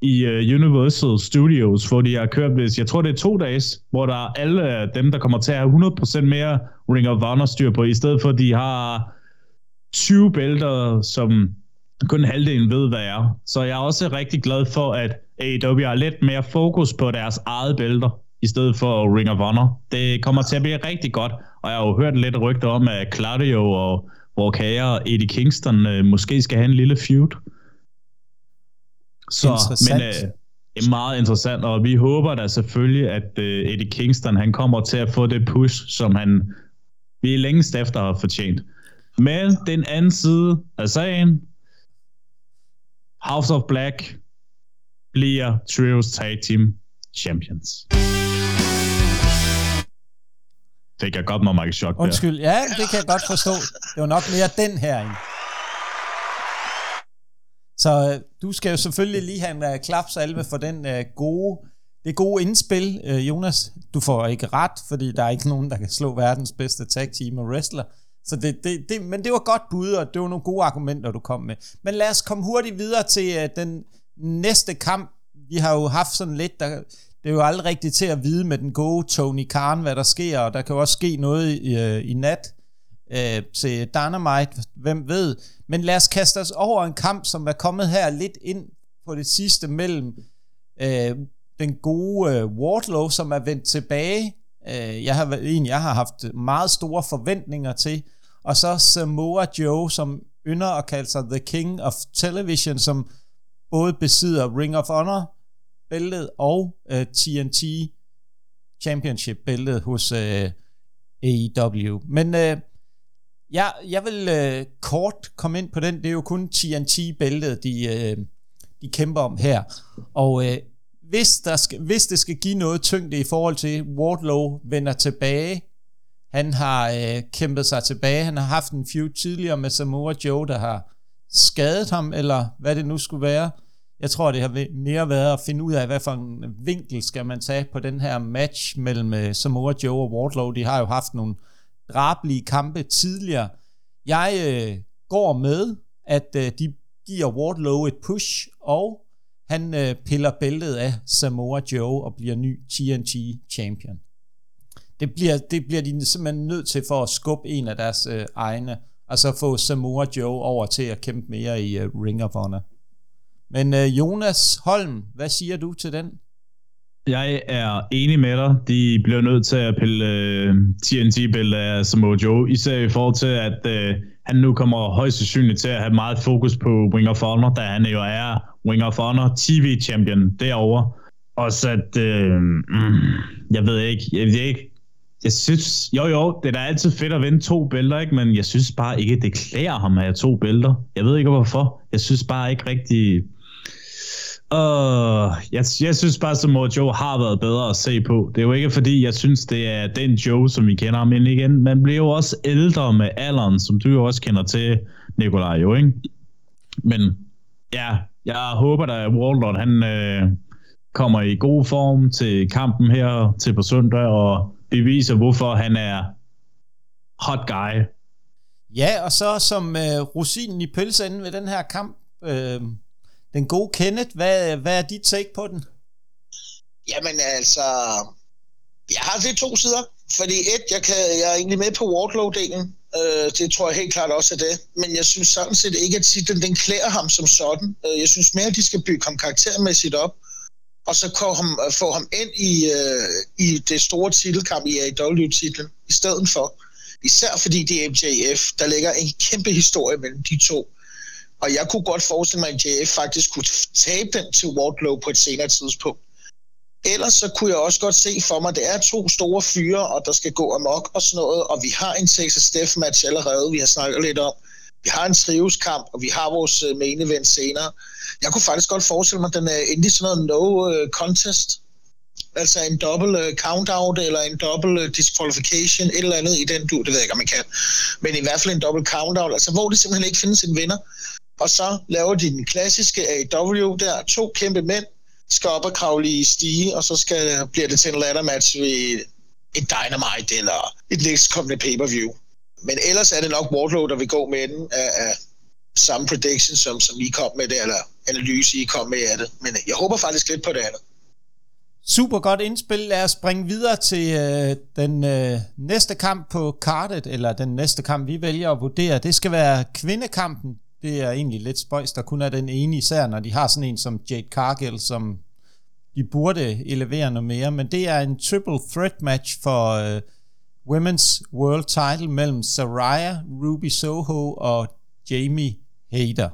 i øh, uh, Universal Studios, hvor de har kørt, hvis jeg tror det er to dage, hvor der er alle dem, der kommer til at have 100% mere Ring of Honor styr på, i stedet for at de har 20 bælter, som kun halvdelen ved, hvad er. Så jeg er også rigtig glad for, at AEW har lidt mere fokus på deres eget bælter, i stedet for Ring of Honor. Det kommer til at blive rigtig godt, og jeg har jo hørt lidt rygter om, at Claudio og Walker og Eddie Kingston øh, måske skal have en lille feud. Så, men øh, er meget interessant, og vi håber da selvfølgelig, at øh, Eddie Kingston han kommer til at få det push, som han vi længst efter har fortjent. Men den anden side af sagen, House of Black bliver Trios Tag Team Champions. Det kan godt mig chok Undskyld, ja, det kan jeg godt forstå. Det var nok mere den her. Ikke? Så øh, du skal jo selvfølgelig lige have en uh, klapsalve for den uh, gode, det gode indspil, uh, Jonas. Du får ikke ret, fordi der er ikke nogen, der kan slå verdens bedste tag team og wrestler. Så det, det, det, men det var godt bud, og det var nogle gode argumenter, du kom med. Men lad os komme hurtigt videre til uh, den næste kamp. Vi har jo haft sådan lidt, der, det er jo aldrig rigtigt til at vide med den gode Tony Khan, hvad der sker, og der kan jo også ske noget i, uh, i nat øh, til Dynamite, hvem ved. Men lad os kaste os over en kamp, som er kommet her lidt ind på det sidste mellem øh, den gode øh, Wardlow, som er vendt tilbage. Øh, jeg har en, jeg har haft meget store forventninger til, og så Samoa Joe, som ynder at kalde sig The King of Television, som både besidder Ring of Honor bæltet og øh, TNT Championship bæltet hos øh, AEW. Men øh, ja, jeg vil øh, kort komme ind på den. Det er jo kun TNT bæltet, de, øh, de kæmper om her. Og øh, hvis, der skal, hvis det skal give noget tyngde i forhold til Wardlow vender tilbage, han har øh, kæmpet sig tilbage. Han har haft en feud tidligere med Samoa Joe, der har skadet ham, eller hvad det nu skulle være. Jeg tror, det har mere været at finde ud af, hvad for en vinkel skal man tage på den her match mellem øh, Samoa Joe og Wardlow. De har jo haft nogle drablige kampe tidligere. Jeg øh, går med, at øh, de giver Wardlow et push, og han øh, piller bæltet af Samoa Joe og bliver ny TNT champion. Det bliver, det bliver de simpelthen nødt til for at skubbe en af deres øh, egne, og så få Samoa Joe over til at kæmpe mere i øh, Ring of Honor. Men øh, Jonas Holm, hvad siger du til den? Jeg er enig med dig. De bliver nødt til at pille øh, TNT-bæltet af Samoa Joe, især i forhold til, at øh, han nu kommer højst sandsynligt til at have meget fokus på Wing of Honor, da han jo er Wing of Honor TV-champion derovre. Og så at, øh, mm, jeg ved ikke, jeg ved ikke, jeg synes, jo jo, det er da altid fedt at vinde to bælter, ikke? men jeg synes bare ikke, det klæder ham at have to bælter. Jeg ved ikke hvorfor. Jeg synes bare ikke rigtig, Uh, jeg, jeg synes bare, som Joe har været bedre at se på. Det er jo ikke fordi, jeg synes, det er den Joe, som vi kender ham. ind igen, man bliver jo også ældre med alderen, som du jo også kender til, Nikolaj, jo, ikke? Men ja, jeg håber da, at Waldron, han øh, kommer i god form til kampen her til på søndag, og beviser, hvorfor han er hot guy. Ja, og så som øh, rosinen i pølseenden ved den her kamp, øh, den gode Kenneth, hvad, hvad er dit take på den? Jamen altså, jeg har det to sider. Fordi et, jeg, kan, jeg er egentlig med på Wardlow-delen. Øh, det tror jeg helt klart også er det. Men jeg synes sådan set ikke, at titlen den klæder ham som sådan. Øh, jeg synes mere, at de skal bygge ham karaktermæssigt op. Og så få ham, øh, få ham ind i, øh, i det store titelkamp i AEW-titlen i stedet for. Især fordi det er MJF, der ligger en kæmpe historie mellem de to. Og jeg kunne godt forestille mig, at JF faktisk kunne tabe den til Wardlow på et senere tidspunkt. Ellers så kunne jeg også godt se for mig, at det er to store fyre, og der skal gå amok og sådan noget, og vi har en Texas Death match allerede, vi har snakket lidt om. Vi har en trivskamp, og vi har vores øh, main event senere. Jeg kunne faktisk godt forestille mig, at den er endelig sådan noget no øh, contest. Altså en double countdown eller en double disqualification, et eller andet i den du, det ved jeg ikke, om man kan. Men i hvert fald en double countdown, altså hvor det simpelthen ikke findes en vinder og så laver de den klassiske AW der, to kæmpe mænd, skal op og kravle i stige, og så skal, bliver det til en ladder match ved et Dynamite eller et næstkommende pay-per-view. Men ellers er det nok Wardlow, der vil gå med den af, af samme prediction, som, som I kom med det, eller analyse, I kom med af det. Men øh, jeg håber faktisk lidt på det andet. Super godt indspil. Lad os springe videre til øh, den øh, næste kamp på kartet, eller den næste kamp, vi vælger at vurdere. Det skal være kvindekampen. Det er egentlig lidt spøjs, der kun er den ene, især når de har sådan en som Jade Cargill, som de burde elevere noget mere. Men det er en triple threat match for øh, Women's World Title mellem Saraya, Ruby Soho og Jamie Hader.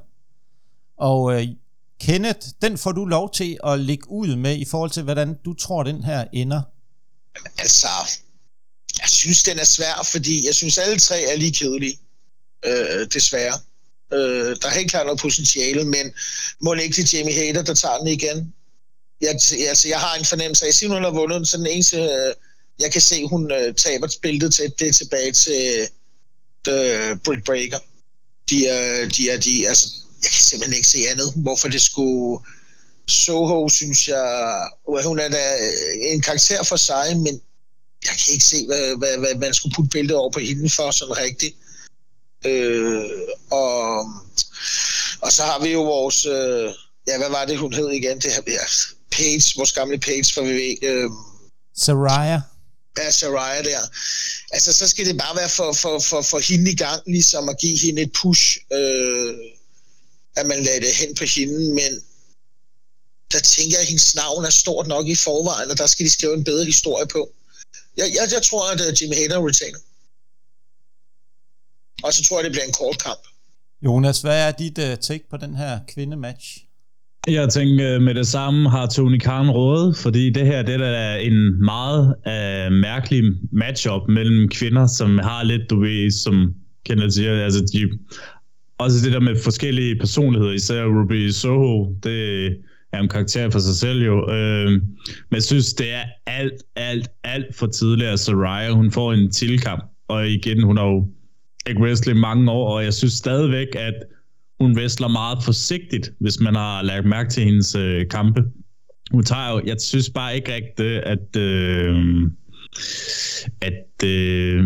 Og øh, Kenneth, den får du lov til at lægge ud med i forhold til, hvordan du tror, den her ender. Altså, jeg synes, den er svær, fordi jeg synes, alle tre er lige kedelige. Øh, desværre. Øh, der er helt klart noget potentiale, men må det ikke til Jamie Hader, der tager den igen? Jeg, altså, jeg har en fornemmelse af, at Simon hun har vundet, så den eneste, øh, jeg kan se, hun øh, taber spillet til, det er tilbage til øh, øh, The Brick Breaker. De er, de er, de, altså, jeg kan simpelthen ikke se andet, hvorfor det skulle... Soho, synes jeg, hun er da øh, en karakter for sig, men jeg kan ikke se, hvad, hvad, hvad man skulle putte billedet over på hende for sådan rigtigt. Øh, og, og så har vi jo vores, øh, ja, hvad var det, hun hed igen? Det her, ja, Page, vores gamle Page for VV. Øh, Saraya. Ja, Saraya der. Altså, så skal det bare være for, for, for, for hende i gang, ligesom at give hende et push. Øh, at man lagde det hen på hende, men der tænker jeg, at hendes navn er stort nok i forvejen, og der skal de skrive en bedre historie på. Jeg, jeg, jeg tror, at uh, Jimmy Hader retainer. Og så tror jeg, det bliver en kort kamp. Jonas, hvad er dit uh, take på den her kvindematch? Jeg tænker øh, med det samme har Tony Khan rådet, fordi det her det er en meget uh, mærkelig matchup mellem kvinder, som har lidt, du ved, som kender siger, altså de også det der med forskellige personligheder, især Ruby Soho, det er en karakter for sig selv jo. Øh, men jeg synes, det er alt, alt, alt for tidligt, at Saraya, hun får en tilkamp. Og igen, hun har jo ikke wrestlet mange år, og jeg synes stadigvæk, at hun wrestler meget forsigtigt, hvis man har lagt mærke til hendes øh, kampe. Hun tager jo, jeg synes bare ikke rigtigt, øh, at, øh, at øh,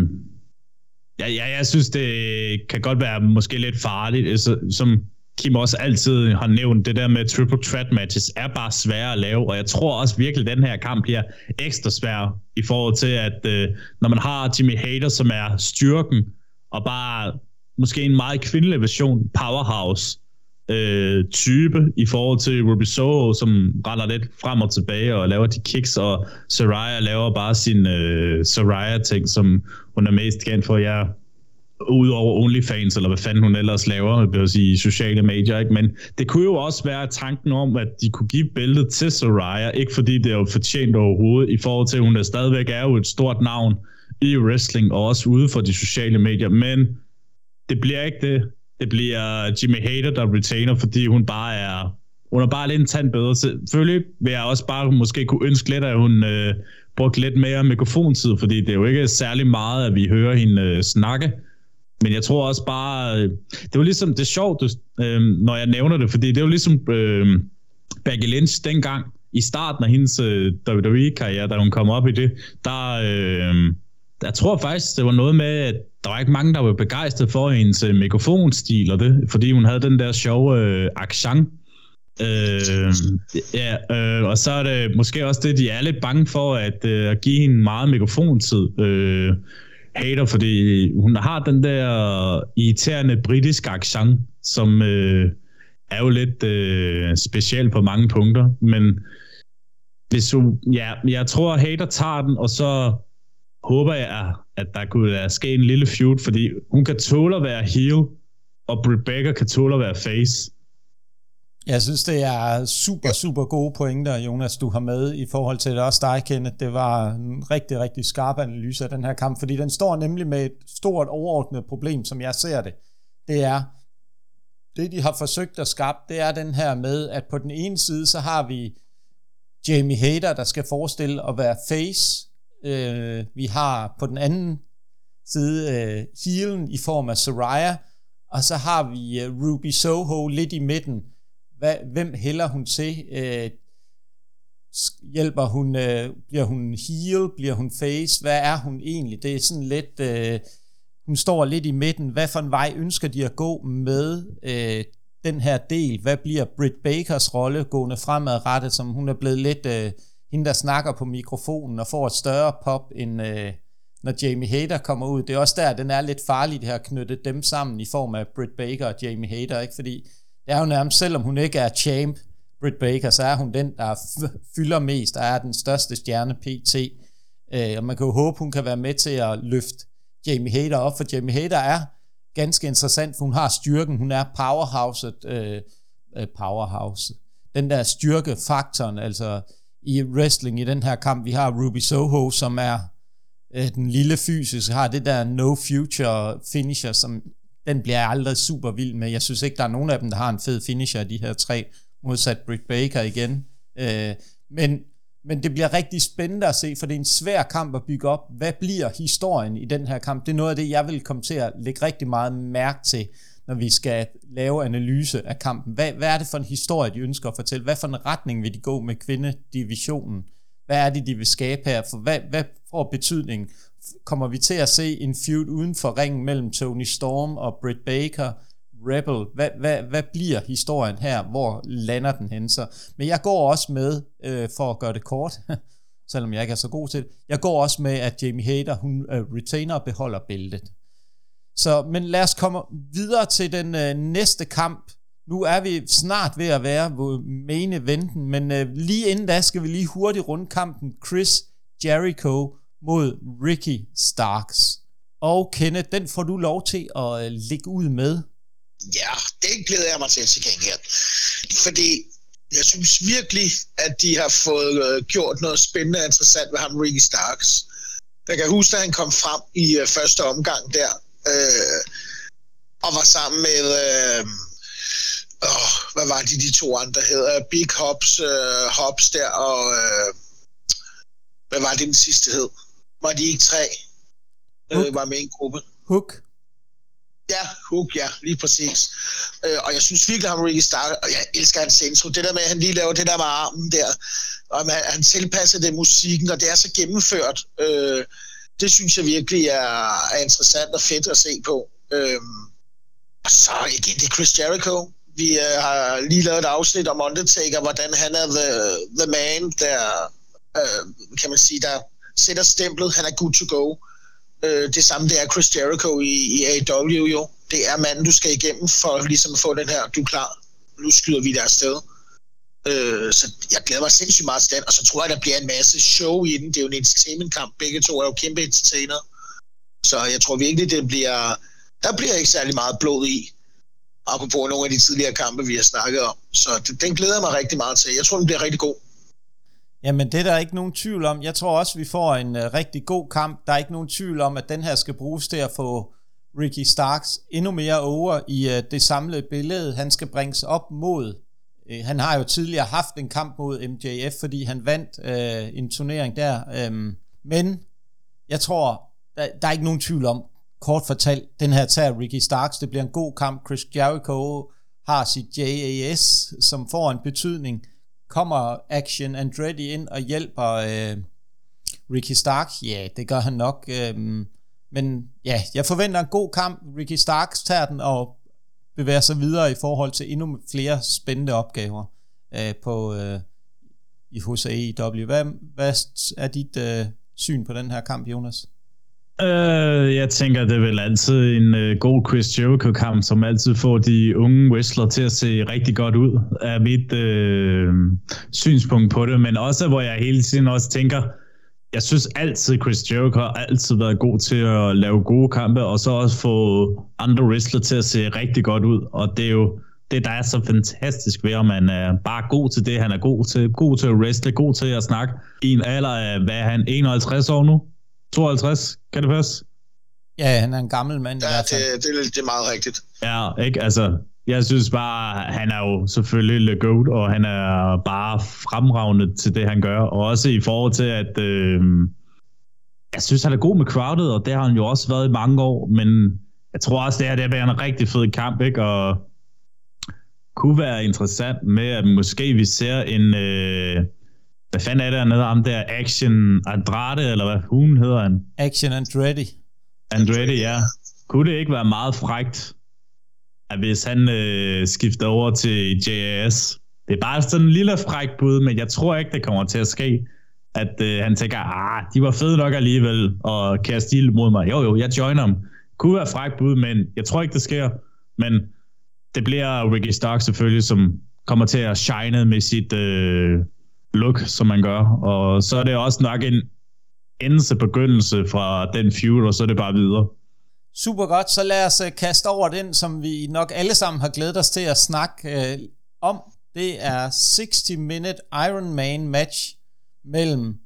Ja, ja, jeg synes, det kan godt være måske lidt farligt. Så, som Kim også altid har nævnt, det der med triple threat matches er bare svære at lave, og jeg tror også virkelig, at den her kamp bliver ekstra svær i forhold til, at øh, når man har Jimmy Hader, som er styrken, og bare måske en meget kvindelig version, powerhouse, øh, type i forhold til Ruby Soho, som render lidt frem og tilbage og laver de kicks, og Soraya laver bare sin øh, Soraya-ting, som hun er mest kendt for. Jeg udover OnlyFans, eller hvad fanden hun ellers laver, vil jeg sige, sociale medier, ikke? men det kunne jo også være tanken om, at de kunne give bæltet til Soraya, ikke fordi det er jo fortjent overhovedet, i forhold til, at hun er stadigvæk er jo et stort navn i wrestling, og også ude for de sociale medier, men det bliver ikke det det bliver Jimmy Hater, der retainer, fordi hun bare er hun er bare lidt en tand bedre. Selvfølgelig vil jeg også bare måske kunne ønske lidt, at hun øh, brugte lidt mere mikrofontid, fordi det er jo ikke særlig meget, at vi hører hende øh, snakke. Men jeg tror også bare, øh, det var ligesom, det er sjovt, øh, når jeg nævner det, fordi det var ligesom øh, Becky Lynch dengang, i starten af hendes øh, WWE-karriere, da hun kom op i det, der, øh, jeg tror faktisk, det var noget med, at der var ikke mange, der var begejstret for hendes øh, mikrofonstil, og det, fordi hun havde den der sjove øh, accent. Øh, ja, øh, og så er det måske også det, de er lidt bange for, at, øh, at give hende meget mikrofontid. Øh, hater, fordi hun har den der irriterende britiske accent, som øh, er jo lidt øh, speciel på mange punkter, men hvis hun, ja, jeg tror, at hater tager den, og så håber jeg, at der kunne ske en lille feud, fordi hun kan tåle at være heel, og Rebecca kan tåle at være face. Jeg synes, det er super, super gode pointer, Jonas, du har med i forhold til det. Også dig, Kenneth. Det var en rigtig, rigtig skarp analyse af den her kamp, fordi den står nemlig med et stort overordnet problem, som jeg ser det. Det er, det de har forsøgt at skabe, det er den her med, at på den ene side, så har vi Jamie Hader, der skal forestille at være face, Øh, vi har på den anden side øh, healen i form af Soraya, og så har vi øh, Ruby Soho lidt i midten. Hvad, hvem hælder hun til? Øh, hjælper hun, øh, bliver hun heal, bliver hun face, hvad er hun egentlig? Det er sådan lidt, øh, hun står lidt i midten. Hvad for en vej ønsker de at gå med øh, den her del? Hvad bliver Britt Bakers rolle gående fremadrettet, som hun er blevet lidt øh, hende, der snakker på mikrofonen og får et større pop, end øh, når Jamie Hader kommer ud. Det er også der, den er lidt farlig, det her knytte dem sammen i form af Britt Baker og Jamie Hader, ikke? fordi det er jo nærmest, selvom hun ikke er champ, Britt Baker, så er hun den, der fylder mest, og er den største stjerne PT. Øh, og man kan jo håbe, hun kan være med til at løfte Jamie Hader op, for Jamie Hader er ganske interessant, for hun har styrken, hun er powerhouset, øh, øh, powerhouse, den der styrkefaktoren, altså i wrestling i den her kamp, vi har Ruby Soho, som er øh, den lille fysisk, har det der no future finisher, som den bliver jeg aldrig super vild med. Jeg synes ikke, der er nogen af dem, der har en fed finisher af de her tre, modsat Britt Baker igen. Øh, men men det bliver rigtig spændende at se, for det er en svær kamp at bygge op. Hvad bliver historien i den her kamp? Det er noget af det, jeg vil komme til at lægge rigtig meget mærke til, når vi skal lave analyse af kampen. Hvad, hvad er det for en historie, de ønsker at fortælle? Hvad for en retning vil de gå med kvindedivisionen? Hvad er det, de vil skabe her? For hvad, hvad får betydning? Kommer vi til at se en feud uden for ringen mellem Tony Storm og Britt Baker? Rebel, hvad, hvad, hvad bliver historien her? Hvor lander den hen så? Men jeg går også med, øh, for at gøre det kort, [LAUGHS] selvom jeg ikke er så god til det, jeg går også med, at Jamie Hader, hun øh, retainer og beholder bæltet. Så, men lad os komme videre til den øh, næste kamp. Nu er vi snart ved at være på main eventen, men øh, lige inden da skal vi lige hurtigt runde kampen Chris Jericho mod Ricky Starks. Og Kenneth, den får du lov til at øh, lægge ud med. Ja, det glæder jeg mig til til gengæld. Fordi jeg synes virkelig, at de har fået øh, gjort noget spændende og interessant ved ham, Ricky Starks. Jeg kan huske, at han kom frem i øh, første omgang der, øh, og var sammen med, øh, oh, hvad var de, de to andre hedder, Big Hops, øh, Hops der, og øh, hvad var det den sidste hed? Var de ikke tre, øh, var med i en gruppe? Hook. Ja, Hook, ja, lige præcis. Øh, og jeg synes virkelig, at han Ricky Stark, og jeg elsker hans intro. Det der med, at han lige laver det der med armen der, og han, han tilpasser det musikken, og det er så gennemført. Øh, det synes jeg virkelig er, er interessant og fedt at se på. Øhm, og så igen, det er Chris Jericho. Vi øh, har lige lavet et afsnit om Undertaker, hvordan han er the, the man, der, øh, kan man sige, der sætter stemplet. Han er good to go. Øh, det samme det er Chris Jericho i, i AEW jo. Det er manden, du skal igennem for ligesom at få den her, du er klar, nu skyder vi der sted. Øh, så jeg glæder mig sindssygt meget til den, og så tror jeg, der bliver en masse show i den. Det er jo en entertainment-kamp. Begge to er jo kæmpe entertainer. Så jeg tror virkelig, det bliver... Der bliver ikke særlig meget blod i, apropos nogle af de tidligere kampe, vi har snakket om. Så den glæder jeg mig rigtig meget til. Jeg tror, den bliver rigtig god. Jamen, det er der ikke nogen tvivl om. Jeg tror også, vi får en uh, rigtig god kamp. Der er ikke nogen tvivl om, at den her skal bruges til at få Ricky Starks endnu mere over i uh, det samlede billede. Han skal bringes op mod øh, han har jo tidligere haft en kamp mod MJF, fordi han vandt øh, en turnering der. Øh, men jeg tror, der, der er ikke nogen tvivl om, kort fortalt, den her tager Ricky Starks. Det bliver en god kamp. Chris Jericho har sit JAS, som får en betydning kommer Action Andretti ind og hjælper øh, Ricky Stark? Ja, det gør han nok. Øh, men ja, jeg forventer en god kamp. Ricky Starks tager den og bevæger sig videre i forhold til endnu flere spændende opgaver øh, på øh, i hos AEW. Hvad, hvad er dit øh, syn på den her kamp, Jonas? Uh, jeg tænker, det er vel altid en uh, god Chris Jericho-kamp, som altid får de unge wrestler til at se rigtig godt ud, er mit uh, synspunkt på det. Men også, hvor jeg hele tiden også tænker, jeg synes altid, Chris Jericho har altid været god til at lave gode kampe, og så også få andre wrestler til at se rigtig godt ud. Og det er jo det, der er så fantastisk ved, at man er bare god til det, han er god til. God til at wrestle, god til at snakke. I en alder af, hvad er han, 51 år nu? 52, kan det passe? Ja, han er en gammel mand. Ja, det, det, det er meget rigtigt. Ja, ikke? Altså, jeg synes bare, han er jo selvfølgelig Le Goat, og han er bare fremragende til det, han gør. Og også i forhold til, at øh, jeg synes, han er god med crowded, og det har han jo også været i mange år. Men jeg tror også, det her det er en rigtig fed kamp, ikke? Og kunne være interessant med, at måske vi ser en... Øh, hvad fanden er det hernede? Ham der Action Andrade, eller hvad hun hedder han? Action Andretti. Andretti, ja. kunne det ikke være meget frægt, at hvis han øh, skifter over til JAS, det er bare sådan en lille fræk bud, men jeg tror ikke, det kommer til at ske. At øh, han tænker, ah, de var fede nok alligevel, og kaste ild mod mig. Jo, jo, jeg joiner ham. Kunne være fræk bud, men jeg tror ikke, det sker. Men det bliver Ricky Stark selvfølgelig, som kommer til at shine med sit øh, look, som man gør. Og så er det også nok en endelse begyndelse fra den feud, og så er det bare videre. Super godt, så lad os øh, kaste over den, som vi nok alle sammen har glædet os til at snakke øh, om. Det er 60-minute Iron Man match mellem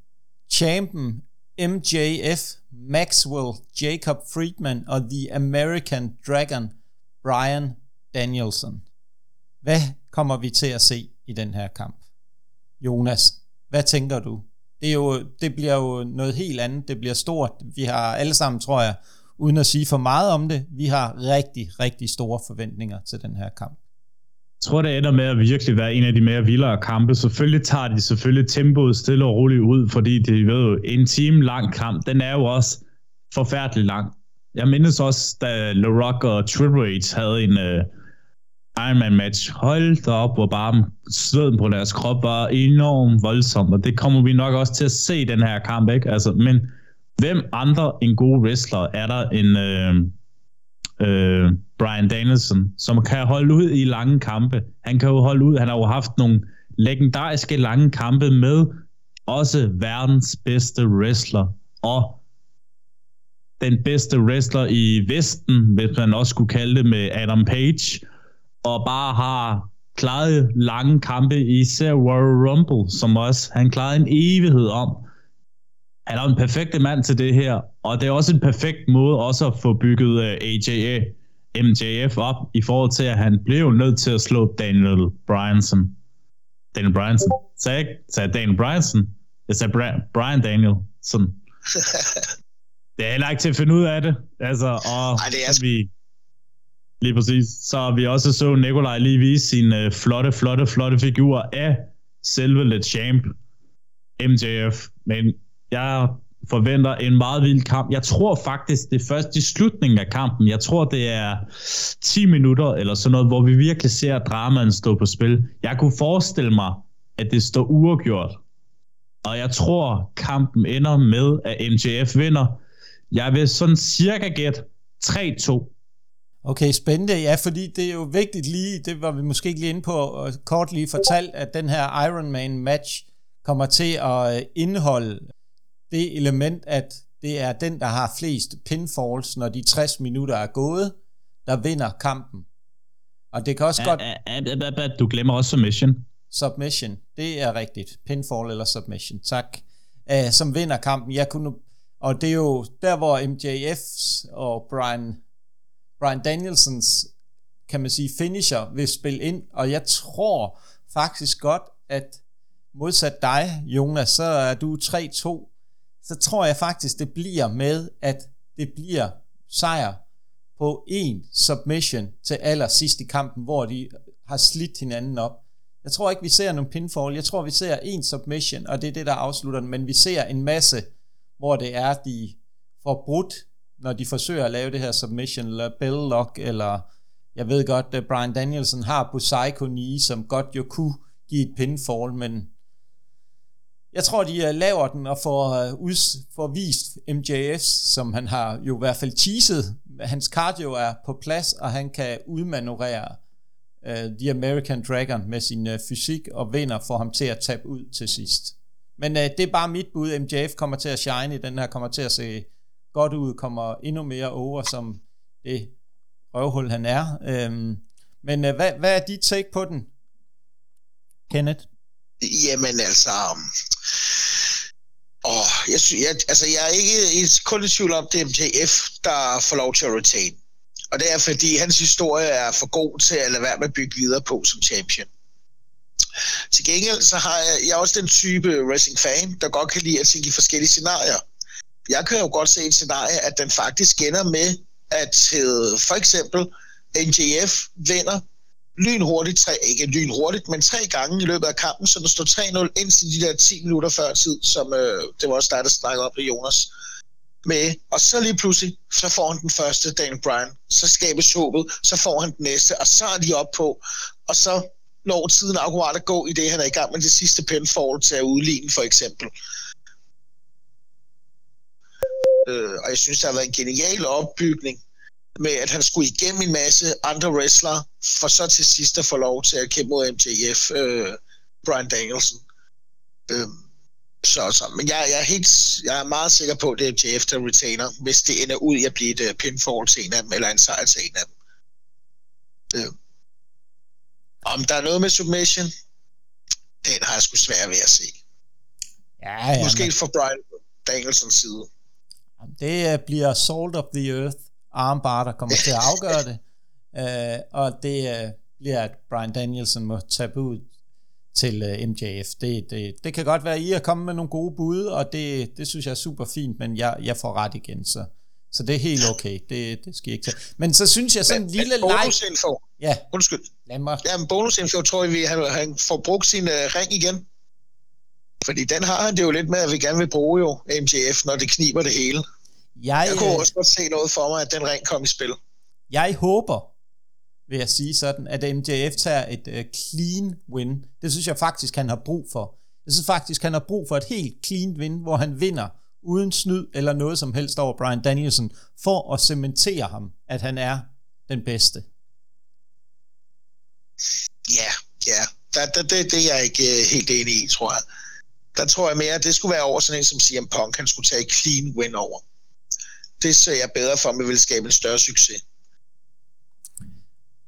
champion MJF, Maxwell, Jacob Friedman og The American Dragon, Brian Danielson. Hvad kommer vi til at se i den her kamp? Jonas, hvad tænker du? Det, er jo, det bliver jo noget helt andet. Det bliver stort. Vi har alle sammen, tror jeg, uden at sige for meget om det, vi har rigtig, rigtig store forventninger til den her kamp. Jeg tror, det ender med at virkelig være en af de mere vildere kampe. Selvfølgelig tager de selvfølgelig tempoet stille og roligt ud, fordi det ved jo, en time lang kamp, den er jo også forfærdelig lang. Jeg mindes også, da LaRock og Triple H havde en uh, Ironman match. Hold da op, hvor bare sveden på deres krop var enormt voldsom, og det kommer vi nok også til at se i den her kamp, ikke? Altså, men hvem andre en god wrestler er der end øh, øh, Brian Danielson, som kan holde ud i lange kampe. Han kan jo holde ud, han har jo haft nogle legendariske lange kampe med også verdens bedste wrestler, og den bedste wrestler i Vesten, hvis man også skulle kalde det med Adam Page, og bare har klaret lange kampe i Royal Rumble, som også han klarede en evighed om. Han er en perfekt mand til det her, og det er også en perfekt måde også at få bygget øh, AJA, MJF op, i forhold til, at han blev nødt til at slå Daniel Bryanson. Daniel Bryanson. Sagde jeg ikke? Sagde Daniel Bryanson? Jeg sagde Bra- Brian Danielson. [LAUGHS] det er heller ikke til at finde ud af det. Altså, og Ej, det er... vi, lige præcis. Så vi også så Nikolaj lige vise sin uh, flotte, flotte, flotte figur af selve Le Champ, MJF. Men jeg forventer en meget vild kamp. Jeg tror faktisk, det er først i slutningen af kampen. Jeg tror, det er 10 minutter eller sådan noget, hvor vi virkelig ser dramaen stå på spil. Jeg kunne forestille mig, at det står uafgjort. Og jeg tror, kampen ender med, at MJF vinder. Jeg vil sådan cirka gætte 3-2. Okay, spændende. Ja, fordi det er jo vigtigt lige, det var vi måske ikke lige inde på, og kort lige fortalt, at den her Ironman match kommer til at indeholde det element, at det er den, der har flest pinfalls, når de 60 minutter er gået, der vinder kampen. Og det kan også godt... Du glemmer også submission. Submission, det er rigtigt. Pinfall eller submission, tak. Uh, som vinder kampen. Jeg kunne, og det er jo der, hvor MJF's og Brian, Brian Danielsons, kan man sige, finisher vil spille ind. Og jeg tror faktisk godt, at modsat dig, Jonas, så er du 3-2 så tror jeg faktisk, det bliver med, at det bliver sejr på en submission til allersidst i kampen, hvor de har slidt hinanden op. Jeg tror ikke, vi ser nogen pinfall. Jeg tror, vi ser en submission, og det er det, der afslutter den. Men vi ser en masse, hvor det er, de får brudt, når de forsøger at lave det her submission, eller bell lock, eller jeg ved godt, at Brian Danielson har Busaiko Knee, som godt jo kunne give et pinfall, men jeg tror, de øh, laver den og får, øh, uh, uds, får vist MJF, som han har jo i hvert fald teaset. Hans cardio er på plads, og han kan udmanøvrere uh, The American Dragon med sin uh, fysik, og vinder får ham til at tabe ud til sidst. Men uh, det er bare mit bud. MJF kommer til at shine i den her, kommer til at se godt ud, kommer endnu mere over som det røvhul, han er. Um, men uh, hvad, hvad er dit take på den, Kenneth? Jamen altså, um, åh, jeg, jeg, altså, jeg er ikke kun i tvivl om, det er MJF, der får lov til at retain. Og det er, fordi hans historie er for god til at lade være med at bygge videre på som champion. Til gengæld så har jeg, jeg er også den type wrestling-fan, der godt kan lide at tænke i forskellige scenarier. Jeg kan jo godt se et scenarie, at den faktisk ender med, at for eksempel NJF vinder lynhurtigt, tre, ikke lynhurtigt, men tre gange i løbet af kampen, så der står 3-0 indtil de der 10 minutter før tid, som øh, det var også dig, der snakkede om det, Jonas. med, og så lige pludselig, så får han den første Dan Bryan, så skabes håbet, så får han den næste, og så er de op på, og så når tiden akkurat at gå i det, han er i gang med det sidste pinfall til at udligne, for eksempel. Øh, og jeg synes, der har været en genial opbygning med, at han skulle igennem en masse andre wrestlere, for så til sidst at få lov til at kæmpe mod MJF, øh, Brian Danielson. Øh, så, så, men jeg, jeg, er helt, jeg er meget sikker på, at det er MJF, der retainer, hvis det ender ud i at blive et uh, pinfall til en af dem, eller en sejr til en af dem. Øh. Om der er noget med submission, den har jeg sgu svært ved at se. Ja, ja, Måske men, fra Brian Danielsons side. det øh, bliver Salt of the Earth armbar, der kommer til at afgøre det. Uh, og det uh, bliver, at Brian Danielson må tage ud til uh, MJF. Det, det, det kan godt være, at I er kommet med nogle gode bud, og det, det synes jeg er super fint, men jeg, jeg får ret igen, så, så det er helt okay. Det, det skal I ikke tage. Men så synes jeg sådan en lille bonusinfo. Ja, Undskyld. lad mig... Ja, men bonusinfo tror jeg, vi, han, han får brugt sin uh, ring igen. Fordi den har han det jo lidt med, at vi gerne vil bruge jo MJF, når det kniber det hele. Jeg, Jeg kunne øh, også godt se noget for mig, at den ring kom i spil. Jeg håber, vil jeg sige sådan, at MJF tager et uh, clean win. Det synes jeg faktisk, han har brug for. Jeg synes faktisk, han har brug for et helt clean win, hvor han vinder uden snyd eller noget som helst over Brian Danielson, for at cementere ham, at han er den bedste. Ja, ja. Der, der, det, det er jeg ikke uh, helt enig i, tror jeg. Der tror jeg mere, at det skulle være over sådan en som CM Punk, han skulle tage et clean win over. Det ser jeg bedre for, mig vi vil skabe en større succes.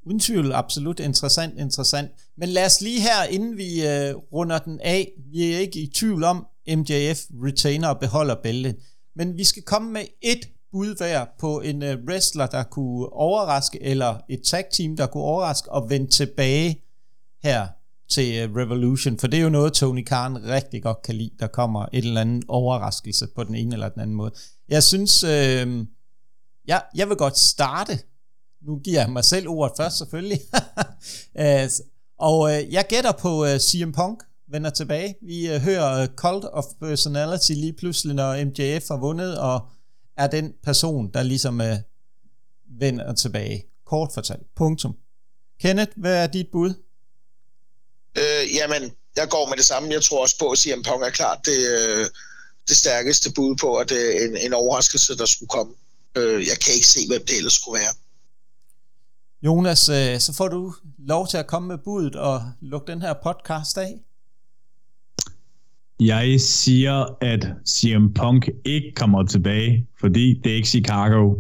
Uden tvivl, absolut interessant, interessant. Men lad os lige her, inden vi øh, runder den af, vi er ikke i tvivl om, MJF retainer og beholder bæltet. Men vi skal komme med et bud hver på en øh, wrestler, der kunne overraske, eller et tag team, der kunne overraske og vende tilbage her til øh, Revolution. For det er jo noget, Tony Khan rigtig godt kan lide, der kommer et eller andet overraskelse på den ene eller den anden måde. Jeg synes, øh, jeg, jeg vil godt starte nu giver jeg mig selv ordet først selvfølgelig. [LAUGHS] Og øh, jeg gætter på øh, CM Punk vender tilbage. Vi øh, hører uh, Cult of Personality lige pludselig, når MJF har vundet, og er den person, der ligesom øh, vender tilbage. Kort fortalt. Punktum. Kenneth, hvad er dit bud? Øh, jamen, jeg går med det samme. Jeg tror også på, at CM Punk er klart det, øh, det stærkeste bud på, at det er en, en overraskelse, der skulle komme. Øh, jeg kan ikke se, hvem det ellers skulle være. Jonas, øh, så får du lov til at komme med budet og lukke den her podcast af. Jeg siger, at CM Punk ikke kommer tilbage, fordi det er ikke Chicago.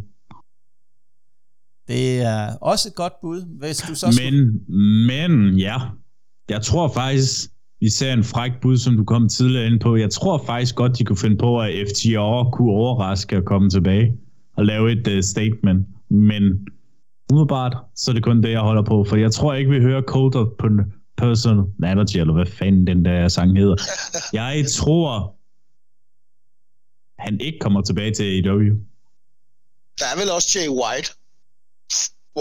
Det er også et godt bud, hvis du så Men, men ja, jeg tror faktisk, vi ser en fræk bud, som du kom tidligere ind på. Jeg tror faktisk godt, de kunne finde på, at FTR kunne overraske at komme tilbage og lave et uh, statement. Men umiddelbart, så er det kun det, jeg holder på. For jeg tror ikke, vi hører Cold på Energy, eller hvad fanden den der sang hedder. Jeg tror, han ikke kommer tilbage til AEW. Der er vel også Jay White,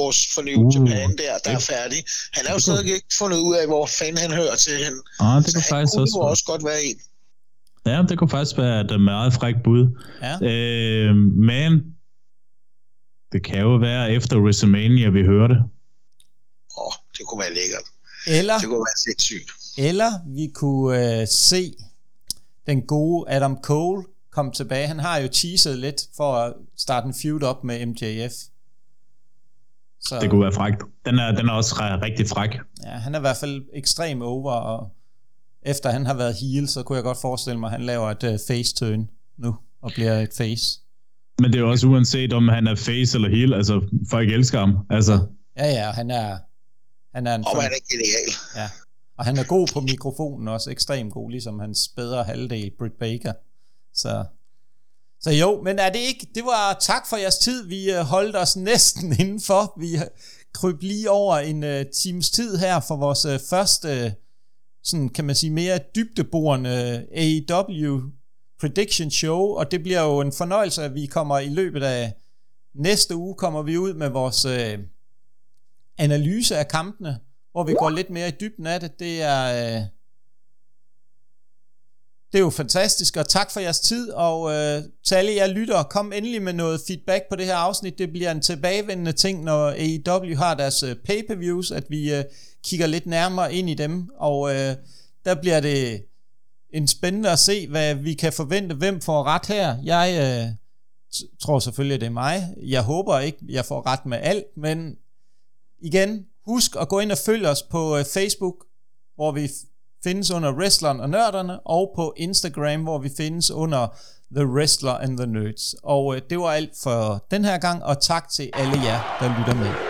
vores forny Uh, Japan der, der er det- færdig. Han har jo stadig ikke fundet ud af, hvor fanden han hører til hende. Ah, det Så kunne han faktisk kunne også være. også godt være en. Ja, det kunne faktisk være et øh, meget frækt bud. Ja. Øh, men det kan jo være efter WrestleMania, vi hører det. Åh, oh, det kunne være lækkert. Eller Det kunne være sindssygt. Eller vi kunne øh, se den gode Adam Cole komme tilbage. Han har jo teaset lidt for at starte en feud op med MJF. Så Det kunne være frækt. Den er, den er også rigtig fræk. ja, han er i hvert fald ekstrem over, og efter han har været heel, så kunne jeg godt forestille mig, at han laver et uh, face turn nu, og bliver et face. Men det er jo også uanset, om han er face eller heel. Altså, folk elsker ham. Altså, Ja, ja, han er, han er en Og han er genial. Ja. Og han er god på mikrofonen også, ekstremt god, ligesom hans bedre halvdel, Britt Baker. Så, så jo, men er det ikke, det var tak for jeres tid, vi øh, holdt os næsten [LAUGHS] indenfor, vi øh, kryb lige over en uh, times tid her for vores uh, første, uh, sådan kan man sige, mere dybdeborende AEW prediction show, og det bliver jo en fornøjelse, at vi kommer i løbet af næste uge, kommer vi ud med vores uh, analyse af kampene, hvor vi går lidt mere i dybden af det. Det er, øh, det er jo fantastisk, og tak for jeres tid, og øh, til alle jer lyttere, kom endelig med noget feedback på det her afsnit. Det bliver en tilbagevendende ting, når AEW har deres øh, pay-per-views, at vi øh, kigger lidt nærmere ind i dem, og øh, der bliver det en spændende at se, hvad vi kan forvente, hvem får ret her. Jeg øh, tror selvfølgelig, det er mig. Jeg håber ikke, jeg får ret med alt, men igen, husk at gå ind og følge os på øh, Facebook, hvor vi findes under Wrestleren og Nørderne, og på Instagram, hvor vi findes under The Wrestler and the Nerds. Og øh, det var alt for den her gang, og tak til alle jer, der lytter med.